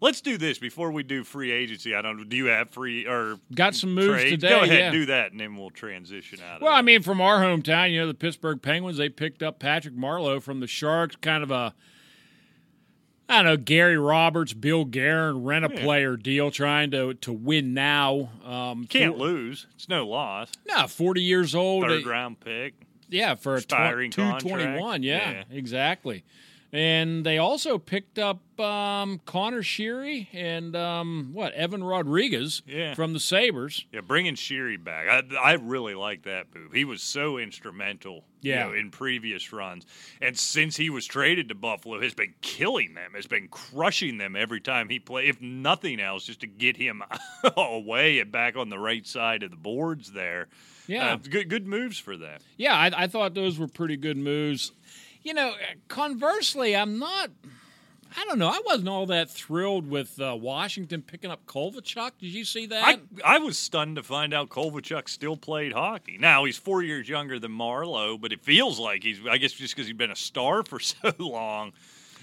Let's do this before we do free agency. I don't. Do you have free or Got some moves today. Go ahead, yeah. do that, and then we'll transition out. Well, I mean, from our hometown, you know, the Pittsburgh Penguins, they picked up Patrick Marleau from the Sharks, kind of a, I don't know, Gary Roberts, Bill Guerin, rent a player deal, trying to to win now. Um, can't four- lose. It's no loss. No, 40 years old. Third round pick. Yeah, for a tw- 221. Yeah, Yeah. exactly. And they also picked up um, Conor Sheary and um, what Evan Rodrigues Yeah. from the Sabres. Yeah, bringing Sheary back. I, I really like that move. He was so instrumental, Yeah. you know, in previous runs, and since he was traded to Buffalo, has been killing them. Has been crushing them every time he play. If nothing else, just to get him away and back on the right side of the boards there. Yeah. Uh, good good moves for that. Yeah, I, I thought those were pretty good moves. You know, conversely, I'm not. I don't know. I wasn't all that thrilled with uh, Washington picking up Kovalchuk. Did you see that? I I was stunned to find out Kovalchuk still played hockey. Now he's four years younger than Marleau, but it feels like he's. I guess just because he's been a star for so long.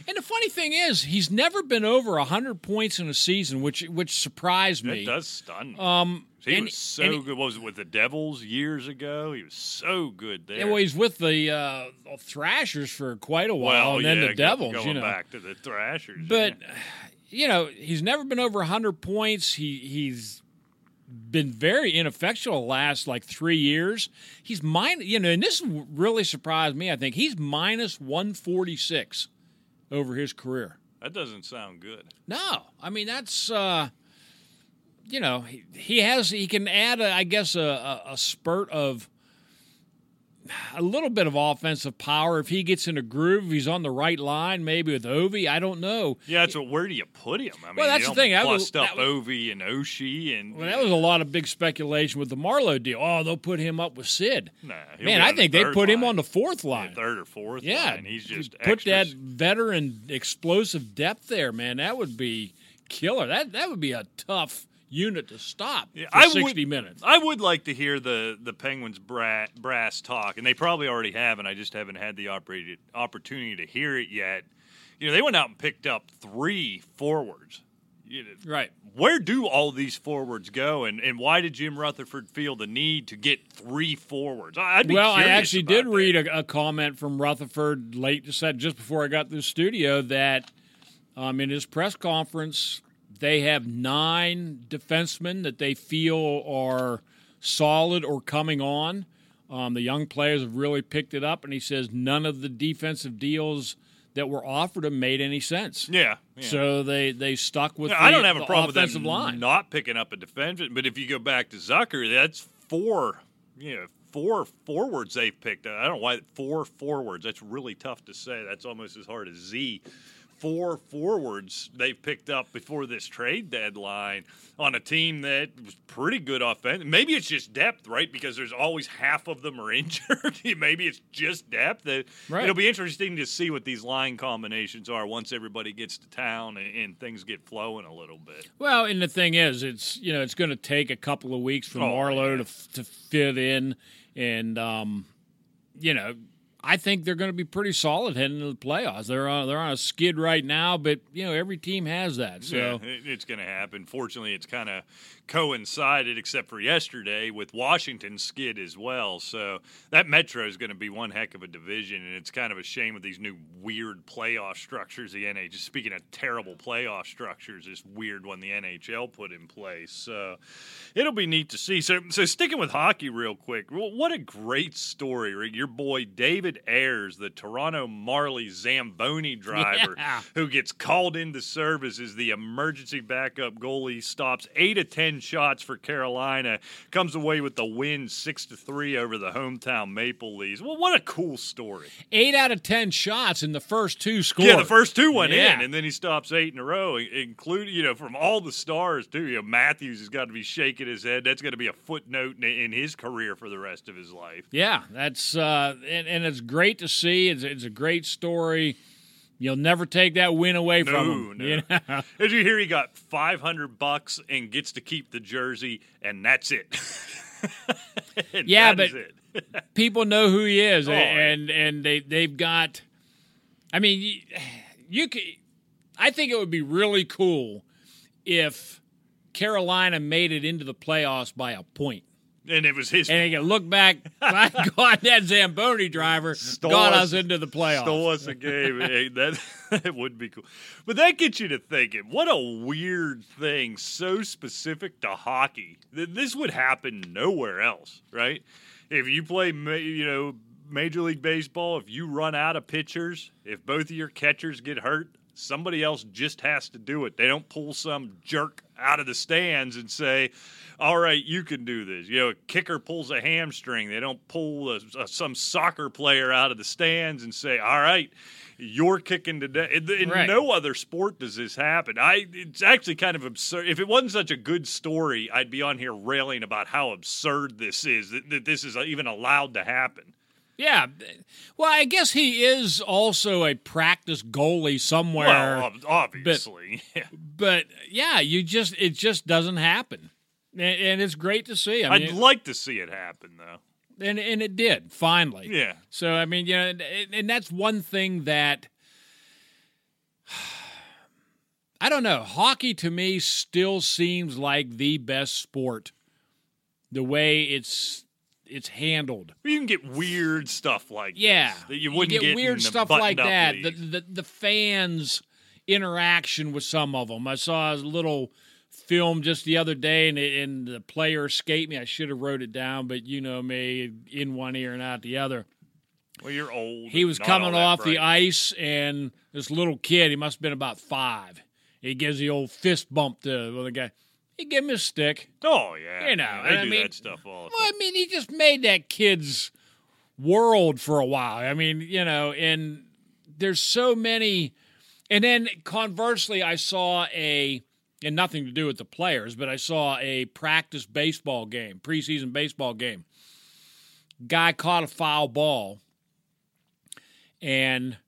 And the funny thing is, he's never been over hundred points in a season, which which surprised me. It does stun. me. Um, He and- was so and he- What was it with the Devils years ago? He was so good there. Yeah, well, he's with the uh, Thrashers for quite a while, Well, and then yeah, the Devils. Going you know, back to the Thrashers, but yeah. you know, he's never been over hundred points. He he's been very ineffectual the last like three years. He's minus, you know, and this really surprised me. I think he's minus one forty six over his career. that doesn't sound good. No, I mean that's uh, you know he, he has he can add a, I guess a, a, a spurt of a little bit of offensive power if he gets in a groove. If he's on the right line, maybe with Ovi. I don't know. Yeah, that's what. Where do you put him? I mean, Well, that's the thing, that was- up Ovi and Oshie and Well, that was a lot of big speculation with the Marleau deal. Oh, they'll put him up with Sid. Nah, Man, I on the think they put him on the fourth Yeah, line. third or fourth. Yeah, line. he's just put extra that veteran explosive depth there, man. That would be killer. That that would be a tough unit to stop Yeah, for I sixty would, minutes. I would like to hear the the Penguins bra- brass talk, and they probably already have, and I just haven't had the operated, opportunity to hear it yet. You know, they went out and picked up three forwards. You know, Right. where do all these forwards go, and, and why did Jim Rutherford feel the need to get three forwards? I'd be Well, I actually did that. read a, a comment from Rutherford late just before I got to the studio that um, in his press conference they have nine defensemen that they feel are solid or coming on. Um, the young players have really picked it up, and he says none of the defensive deals that were offered him made any sense. Yeah. yeah. So they they stuck with. The, I don't have a problem with offensive line. not picking up a defenseman, but if you go back to Zucker, that's four, you know, four forwards they've picked. up. I don't know why four forwards. That's really tough to say. That's almost as hard as Z. Four forwards they've picked up before this trade deadline on a team that was pretty good offense. Maybe it's just depth, right? Because there's always half of them are injured. Maybe it's just depth. Right. It'll be interesting to see what these line combinations are once everybody gets to town and, and things get flowing a little bit. Well, and the thing is, it's you know it's going to take a couple of weeks for Oh, Marleau yeah. to to fit in, and um, you know I think they're going to be pretty solid heading into the playoffs. They're on they're on a skid right now, but you know every team has that. So Yeah, it's going to happen. Fortunately, it's kind of coincided, except for yesterday, with Washington's skid as well. So that Metro is going to be one heck of a division, and it's kind of a shame with these new weird playoff structures the NH. Just speaking of terrible playoff structures, this weird one the NHL put in place. So it'll be neat to see. So, so sticking with hockey real quick, what a great story, Your boy David Ayres, the Toronto Marley Zamboni driver, Yeah. who gets called into service as the emergency backup goalie, stops eight of shots for Carolina, comes away with the win six to three over the hometown Maple Leafs. Well, what a cool story! eight out of ten shots in the first two scored. Yeah, the first two went Yeah. in, and then he stops eight in a row, including you know from all the stars too. You know, Matthews has got to be shaking his head. That's going to be a footnote in, in his career for the rest of his life. Yeah, that's uh, and, and it's great to see. It's, it's a great story. You'll never take that win away No, from him. no. you know? Did you hear he got five hundred bucks and gets to keep the jersey, and that's it. And Yeah, that but- people know who he is, Oh, and and they they've got. I mean, you, you could. I think it would be really cool if Carolina made it into the playoffs by a point, and it was his and they can look back. My God, that Zamboni driver got us, into the playoffs. Stole us a game. Hey, that that would be cool. But that gets you to thinking, what a weird thing, so specific to hockey. Th- This would happen nowhere else, right? If you play, you know, Major League Baseball, if you run out of pitchers, if both of your catchers get hurt, somebody else just has to do it. They don't pull some jerk out of the stands and say, all right, you can do this. You know, a kicker pulls a hamstring. They don't pull a, a- some soccer player out of the stands and say, all right, you're kicking today. In, in Right. no other sport does this happen. I it's actually kind of absurd. If it wasn't such a good story, I'd be on here railing about how absurd this is that, that this is even allowed to happen. Yeah. Well, I guess he is also a practice goalie somewhere. Well, ob- obviously, yeah. but yeah, you just it just doesn't happen. And, and it's great to see. I I'd like to see it happen though. and and it did finally. Yeah. So I mean, yeah, and, and that's one thing that I don't know. Hockey to me still seems like the best sport. The way it's it's handled. You can get weird stuff like Yeah, this that you wouldn't get, get weird stuff like that. The, the the fans interaction with some of them. I saw a little film just the other day, and, it, and the player escaped me. I should have wrote it down, but you know me, in one ear and out the other. well, you're old. He was coming off the ice, and this little kid, he must have been about five. He gives the old fist bump to the guy. He gave him a stick. Oh yeah, You know, they and I do mean- that stuff all the Well. I mean, he just made that kid's world for a while. I mean, you know, and there's so many. And then conversely, I saw a, and nothing to do with the players, but I saw a practice baseball game, preseason baseball game. Guy caught a foul ball, and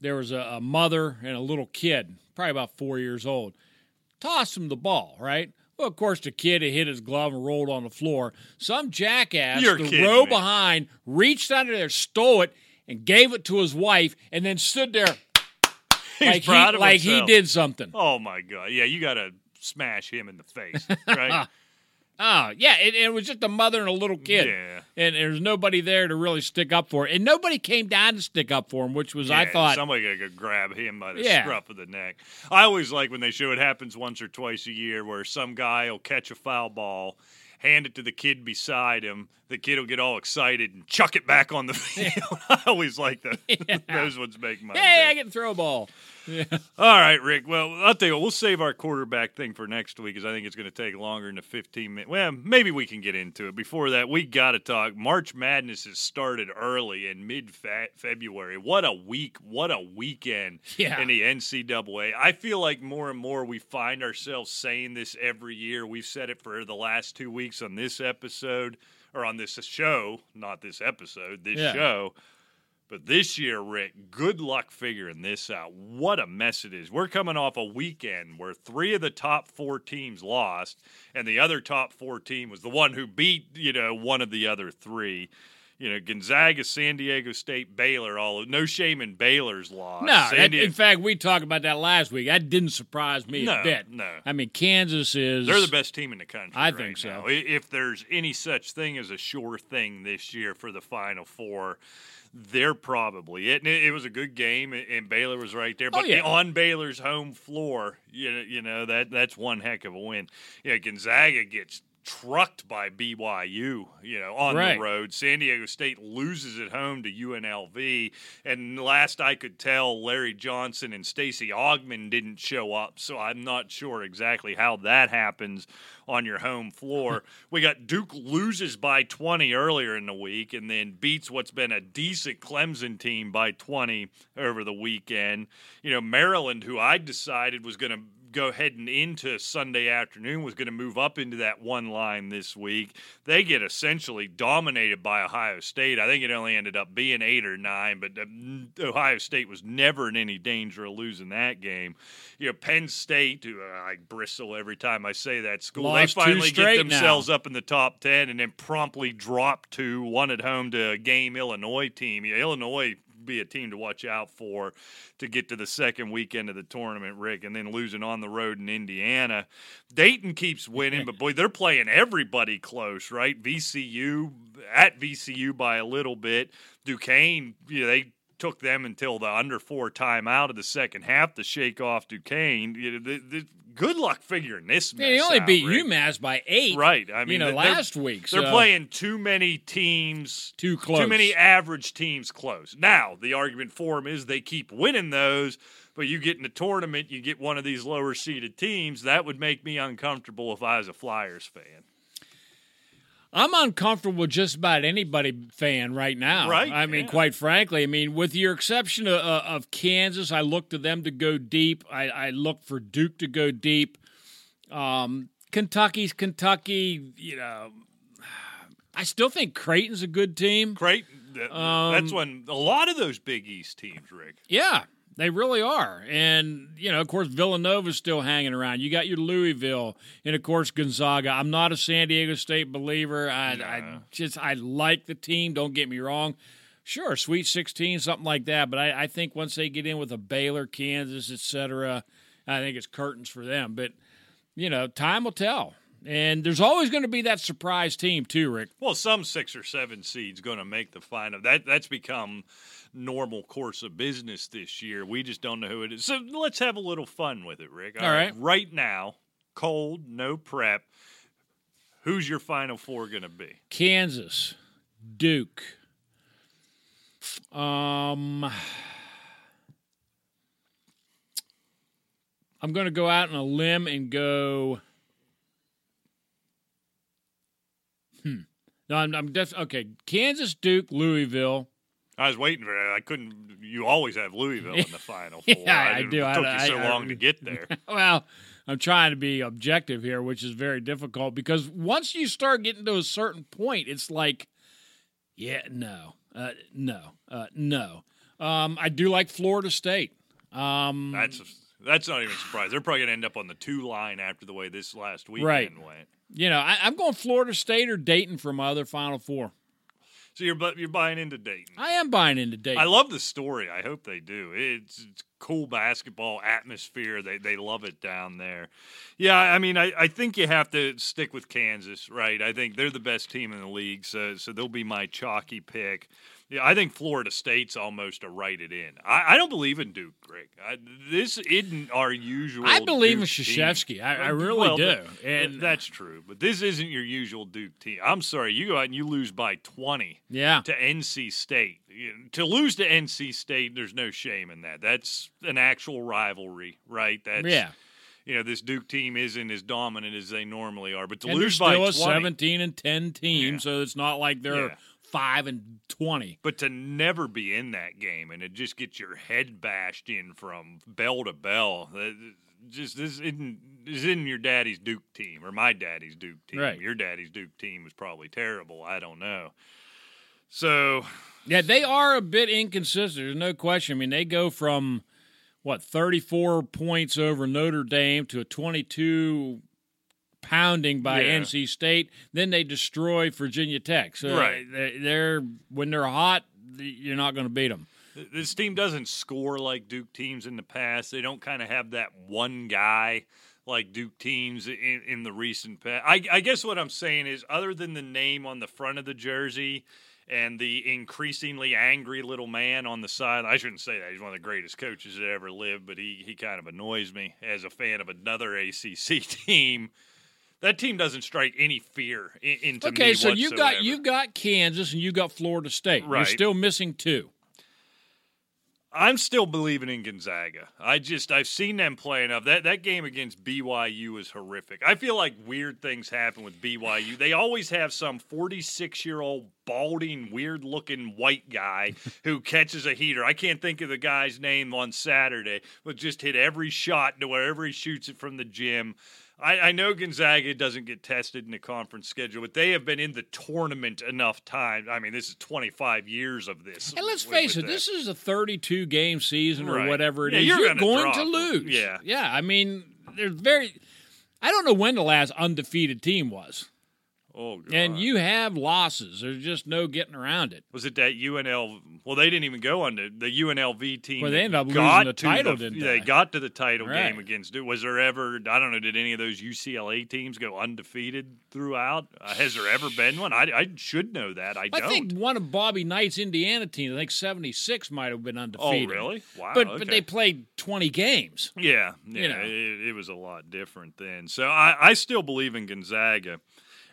there was a, a mother and a little kid, probably about four years old tossed him the ball, right? Well, of course, the kid had hit his glove and rolled on the floor. Some jackass, You're the row me. behind, reached under there, stole it, and gave it to his wife, and then stood there like he like he did something. Oh my god! Yeah, you got to smash him in the face, right? Oh yeah, it, it was just a mother and a little kid, Yeah. and there's nobody there to really stick up for, it. and nobody came down to stick up for him, which was I thought. somebody could grab him by the Yeah. scruff of the neck. I always like when they show it happens once or twice a year, where some guy will catch a foul ball, hand it to the kid beside him. The kid will get all excited and chuck it back on the field. I always like those. Those ones make my hey, day. I get to throw a ball. All right, Rick. Well, I'll tell you we'll save our quarterback thing for next week because I think it's going to take longer than the 15 minutes. Well, maybe we can get into it. Before that, we got to talk. March Madness has started early in mid February. What a week. What a weekend Yeah. in the NCAA. I feel like more and more we find ourselves saying this every year. We've said it for the last two weeks on this episode or on this show, not this episode, this Yeah. show. But this year, Rick, good luck figuring this out. What a mess it is. We're coming off a weekend where three of the top four teams lost, and the other top four team was the one who beat, you know, one of the other three. You know, Gonzaga, San Diego State, Baylor, all no shame in Baylor's loss. No, that, in fact, we talked about that last week. That didn't surprise me No, a bit. no. I mean, Kansas is They're the best team in the country. I right think so. now. If there's any such thing as a sure thing this year for the Final Four, they're probably it. And it, it was a good game, and- and Baylor was right there. Oh, But yeah. on Baylor's home floor, you know, you know that that's one heck of a win. Yeah, Gonzaga gets trucked by BYU, you know, on Right. the road. San Diego State loses at home to UNLV, and last I could tell, Larry Johnson and Stacey Augmon didn't show up, so I'm not sure exactly how that happens on your home floor. we got Duke loses by 20 earlier in the week, and then beats what's been a decent Clemson team by 20 over the weekend. You know, Maryland, who I decided was going to go heading into Sunday afternoon was going to move up into that one line this week. They get essentially dominated by Ohio State. I think it only ended up being eight or nine, but um, Ohio State was never in any danger of losing that game. You know, Penn State, who uh, I bristle every time I say that school, Lost they finally get straight now. themselves up in the top 10 and then promptly drop to one at home to a game Illinois team. Yeah, Illinois be a team to watch out for to get to the second weekend of the tournament, Rick, and then losing on the road in Indiana. Dayton keeps winning, but boy, they're playing everybody close, right? VCU at VCU by a little bit. Duquesne, you know, they took them until the under four timeout of the second half to shake off Duquesne. You know, the, the, good luck figuring this. Yeah, he mess only out, beat Rick. UMass by eight. Right. I mean, you know, last week. They're playing too many teams, Too close. too many average teams close. Now, the argument for them is they keep winning those, but you get in the tournament, you get one of these lower seeded teams. That would make me uncomfortable if I was a Flyers fan. I'm uncomfortable with just about anybody fan right now. Right, I mean, yeah. quite frankly, I mean, with your exception of, uh, of Kansas, I look to them to go deep. I, I look for Duke to go deep. Um, Kentucky's Kentucky. You know, I still think Creighton's a good team. Creighton. Th- Um, That's when a lot of those Big East teams, Rick. Yeah, they really are. And, you know, of course, Villanova's still hanging around. You got your Louisville and, of course, Gonzaga. I'm not a San Diego State believer. I, I just, I like the team. Don't get me wrong. Sure, Sweet 16, something like that. But I, I think once they get in with a Baylor, Kansas, et cetera, I think it's curtains for them. But, you know, time will tell. And there's always going to be that surprise team, too, Rick. Well, some six or seven seeds going to make the final. That that's become normal course of business this year. We just don't know who it is. So let's have a little fun with it, Rick. All right. Right now, cold, no prep. Who's your final four going to be? Kansas, Duke. Um, I'm going to go out on a limb and go. No, I'm, I'm def- okay. Kansas, Duke, Louisville. I was waiting for that. I couldn't. You always have Louisville in the final four. Yeah, I didn't- do. It I- took I- you so I- long to get there. Well, I'm trying to be objective here, which is very difficult because once you start getting to a certain point, it's like, yeah, no, uh, no, uh, no. Um, I do like Florida State. Um, That's that's not even a surprise. They're probably going to end up on the two line after the way this last weekend Right. went. You know, I, I'm going Florida State or Dayton for my other Final Four. So you're you're buying into Dayton. I am buying into Dayton. I love the story. I hope they do. It's, it's cool basketball atmosphere. They they love it down there. Yeah, I mean, I, I think you have to stick with Kansas, right? I think they're the best team in the league, so so they'll be my chalky pick. Yeah, I think Florida State's almost a write it in. I, I don't believe in Duke, Greg. I, this isn't our usual. I believe in Duke team. Krzyzewski. I, I really Well, do. and that's true, but this isn't your usual Duke team. I'm sorry, you go out and you lose by 20 yeah, to NC State. To lose to NC State, there's no shame in that. That's an actual rivalry, right? That's yeah. You know, this Duke team isn't as dominant as they normally are, but to And lose by a 20, 17 and 10 team, Yeah. so it's not like they're Yeah. Five and 20. but to never be in that game and it just gets your head bashed in from bell to bell. Just this isn't this isn't your daddy's Duke team or my daddy's Duke team. Right. Your daddy's Duke team was probably terrible. I don't know. So Yeah, they are a bit inconsistent. There's no question. I mean, they go from what 34 points over Notre Dame to a 22 pounding by Yeah. NC State. Then they destroy Virginia Tech. So Right. they- they're when they're hot, you're not going to beat them. this team doesn't score like Duke teams in the past. They don't kind of have that one guy like Duke teams in, in the recent past. I, I guess what I'm saying is, other than the name on the front of the jersey and the increasingly angry little man on the side, I shouldn't say that. He's one of the greatest coaches that ever lived, but he, he kind of annoys me as a fan of another ACC team. That team doesn't strike any fear in, into me Okay, so you got you got Kansas and you got Florida State. You're still missing two. I'm still believing in Gonzaga. I just I've seen them play enough. That that game against BYU was horrific. I feel like weird things happen with BYU. They always have some 46 year old balding, weird looking white guy who catches a heater. I can't think of the guy's name on Saturday, but just hit every shot to wherever he shoots it from the gym. I, I know Gonzaga doesn't get tested in the conference schedule, but they have been in the tournament enough times. I mean, this is 25 years of this. And let's with- face with it, that. this is a 32 game season or whatever it Yeah, is. you're You're, drop to lose. Yeah. Yeah. I mean, there's very. I don't know when the last undefeated team was. Oh, God. And you have losses. There's just no getting around it. was it that UNL? Well, they didn't even go on the UNLV team. Well, they ended up losing the title, the- didn't they? they? got to the title Right. game against it. Was there ever? I don't know. Did any of those UCLA teams go undefeated throughout? Uh, has there ever been one? I, I should know that. I, I don't. think one of Bobby Knight's Indiana teams, I think 76 might have been undefeated. oh, really? Wow. But okay. but they played 20 games. Yeah, yeah, You know. it, it was a lot different then. So I, I still believe in Gonzaga,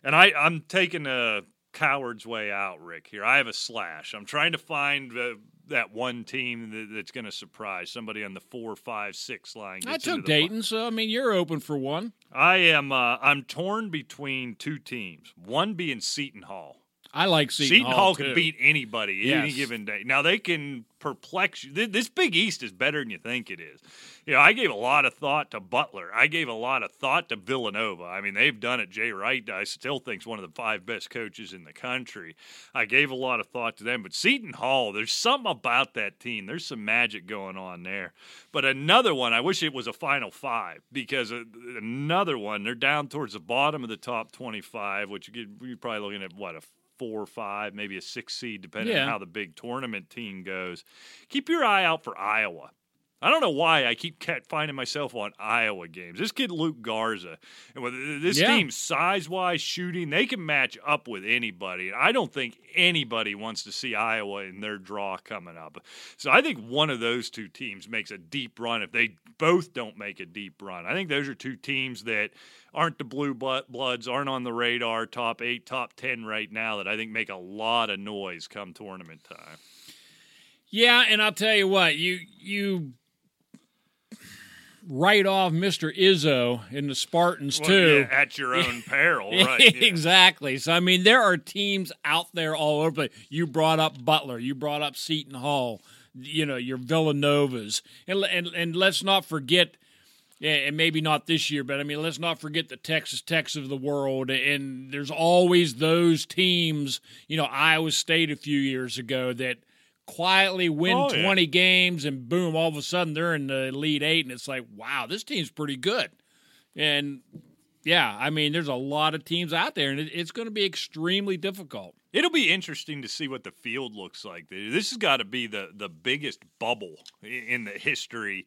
and I, I'm taking a coward's way out, Rick. Here, I have a slash. I'm trying to find uh, that one team that, that's going to surprise somebody on the four, five, six line. I took Dayton, so I mean you're open for one. I am. Uh, I'm torn between two teams. One being Seton Hall. I like Seton, Seton, Hall, too. can beat anybody any given day. Now they can perplex you. This Big East is better than you think it is. You know, I gave a lot of thought to Butler. I gave a lot of thought to Villanova. I mean, they've done it. Jay Wright, I still think, think's one of the five best coaches in the country. I gave a lot of thought to them. But Seton Hall, there's something about that team. There's some magic going on there. But another one, I wish it was a Final Five because uh, another one, they're down towards the bottom of the top 25, which you're probably looking at what a four or five, maybe a six seed, depending Yeah. on how the big tournament team goes. Keep your eye out for Iowa. I don't know why I keep finding myself on Iowa games. This kid Luka Garza, and this Yeah. team size wise, shooting, they can match up with anybody. I don't think anybody wants to see Iowa in their draw coming up. So I think one of those two teams makes a deep run if they both don't make a deep run. I think those are two teams that aren't the blue bloods, aren't on the radar, top eight, top ten right now. That I think make a lot of noise come tournament time. Yeah, and I'll tell you what, you you write off Mr. Izzo in the Spartans Well, too. yeah, at your own peril, right? yeah. exactly. So I mean, there are teams out there all over. the place. You brought up Butler. You brought up Seton Hall. You know your Villanovas, and and and let's not forget. And maybe not this year, but I mean, let's not forget the Texas Techs of the world. And there's always those teams, you know, Iowa State a few years ago that quietly win Oh, yeah. 20 games and boom, all of a sudden they're in the lead Eight. And it's like, wow, this team's pretty good. And Yeah, I mean, there's a lot of teams out there, and it, it's going to be extremely difficult. It'll be interesting to see what the field looks like. This has got to be the the biggest bubble in the history.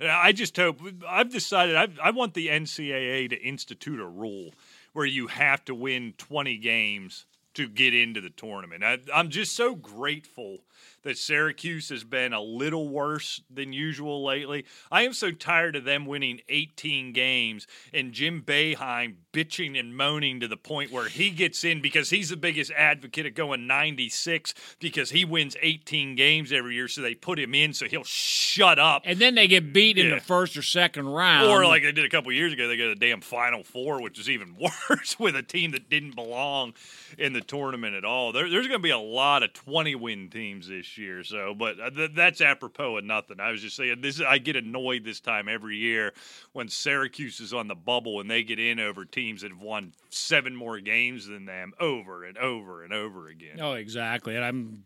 I just hope. I've decided I, I want the NCAA to institute a rule where you have to win 20 games to get into the tournament. I, I'm just so grateful that Syracuse has been a little worse than usual lately. I am so tired of them winning 18 games and Jim Boeheim bitching and moaning to the point where he gets in because he's the biggest advocate of going 96 because he wins 18 games every year. So they put him in so he'll shut up. And then they get beat in the first or second round. Or like they did a couple years ago, they got a damn Final Four, which is even worse with a team that didn't belong in the tournament at all. There, there's going to be a lot of 20 win teams this year. So, but uh, th- that's apropos of nothing. I was just saying this. I get annoyed this time every year when Syracuse is on the bubble and they get in over teams that have won seven more games than them over and over and over again. Oh, exactly. And I'm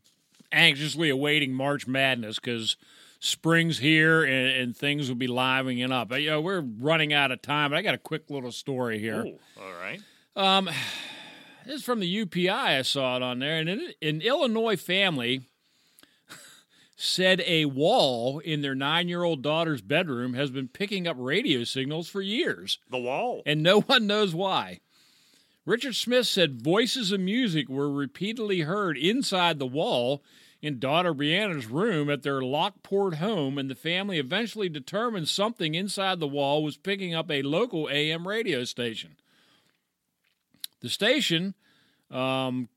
anxiously awaiting March Madness because spring's here and, and things will be livening up. But, you know, we're running out of time, but I got a quick little story here. Ooh, all right. Um, this is from the UPI. I saw it on there, and an, an Illinois family said a wall in their nine-year-old daughter's bedroom has been picking up radio signals for years, The wall. and no one knows why. Richard Smith said voices of music were repeatedly heard inside the wall in daughter Brianna's room at their Lockport home, and the family eventually determined something inside the wall was picking up a local AM radio station. The station, um,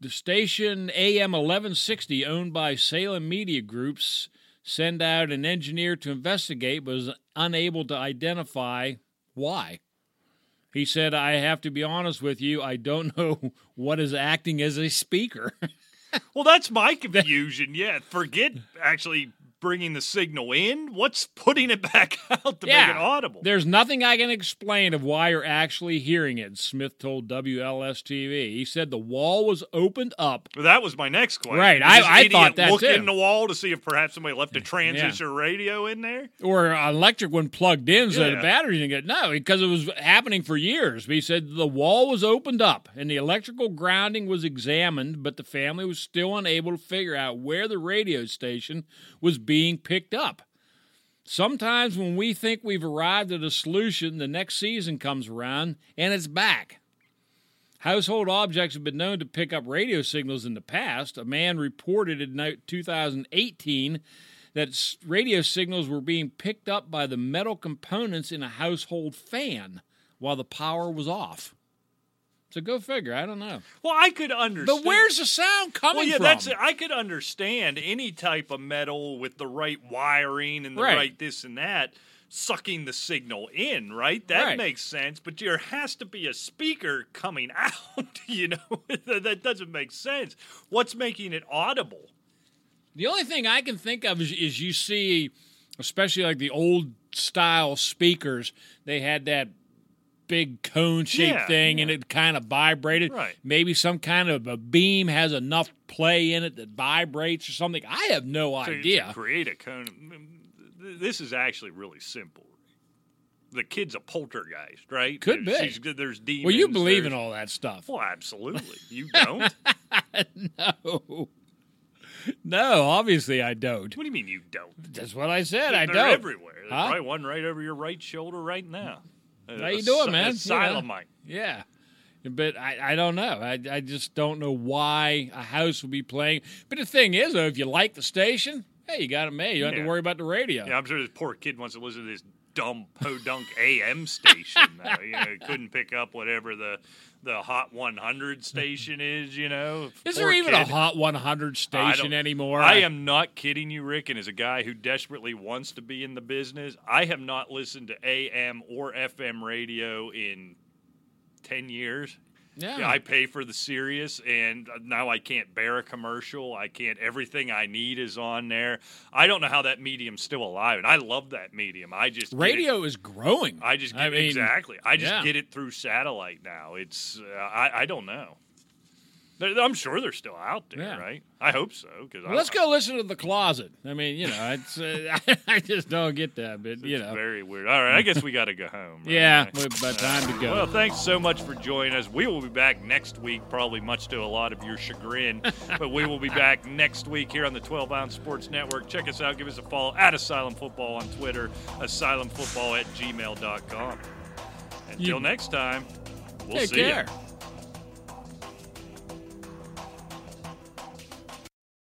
the station AM 1160, owned by Salem Media Groups, sent out an engineer to investigate, but was unable to identify why. He said, I have to be honest with you, I don't know what is acting as a speaker. Well, that's my confusion. Yeah, forget actually bringing the signal in. What's putting it back out to make it audible? There's nothing I can explain of why you're actually hearing it, Smith told WLS TV. He said the wall was opened up. Well, that was my next question. Right, I- I thought that look too. in the wall to see if perhaps somebody left a transistor radio in there. Or an electric one plugged in so the battery didn't get no, because it was happening for years. He said the wall was opened up and the electrical grounding was examined, but the family was still unable to figure out where the radio station was being picked up. Sometimes when we think we've arrived at a solution, the next season comes around and it's back. Household objects have been known to pick up radio signals in the past. A man reported in 2018 that radio signals were being picked up by the metal components in a household fan while the power was off. So go figure. I don't know. Well, I could understand. But where's the sound coming well, yeah, from? that's I could understand any type of metal with the right wiring and the right, Right. this and that sucking the signal in, right? That Right. makes sense. But there has to be a speaker coming out. You know, that that doesn't make sense. What's making it audible? The only thing I can think of is, is you see, especially like the old style speakers, they had that big cone shaped Yeah, thing and it kind of vibrated. Right. Maybe some kind of a beam has enough play in it that vibrates or something. I have no to- idea. To create a cone. This is actually really simple. The kid's a poltergeist, right? Could be. She's- there's demons. well, you believe in all that stuff. Well, absolutely. You don't. No. No, obviously I don't. what do you mean you don't? That's what I said. I They're don't. everywhere. There's Huh? probably one right over your right shoulder right now. How you doing, man? A You know. Yeah. But I, I don't know. I, I just don't know why a house would be playing. But the thing is, though, if you like the station, hey, you got it made. You don't have to worry about the radio. Yeah, I'm sure this poor kid wants to listen to this dumb podunk AM station. Though. You know, couldn't pick up whatever the the Hot 100 station is. You know, Is there even kid. a Hot 100 station don't- anymore? I am not kidding you, Rick. And as a guy who desperately wants to be in the business, I have not listened to AM or FM radio in ten years. Yeah. I pay for the Sirius, and now I can't bear a commercial. I can't. Everything I need is on there. I don't know how that medium's still alive, and I love that medium. I just radio is growing. I just get I mean, exactly. I just yeah. get it through satellite now. It's uh, I, I don't know. I'm sure they're still out there, Yeah. right? I hope so. Because Well, let's go listen to the closet. I mean, you know, it's uh, I just don't get that, but you It's know, very weird. All right, I guess we got to go home. right? yeah, well, about time to go. Well, thanks so much for joining us. We will be back next week, probably much to a lot of your chagrin, but we will be back next week here on the 12 Ounce Sports Network. Check us out. Give us a follow at Asylum Football on Twitter, asylumfootball at gmail.com. Until You- next time, we'll Take see care.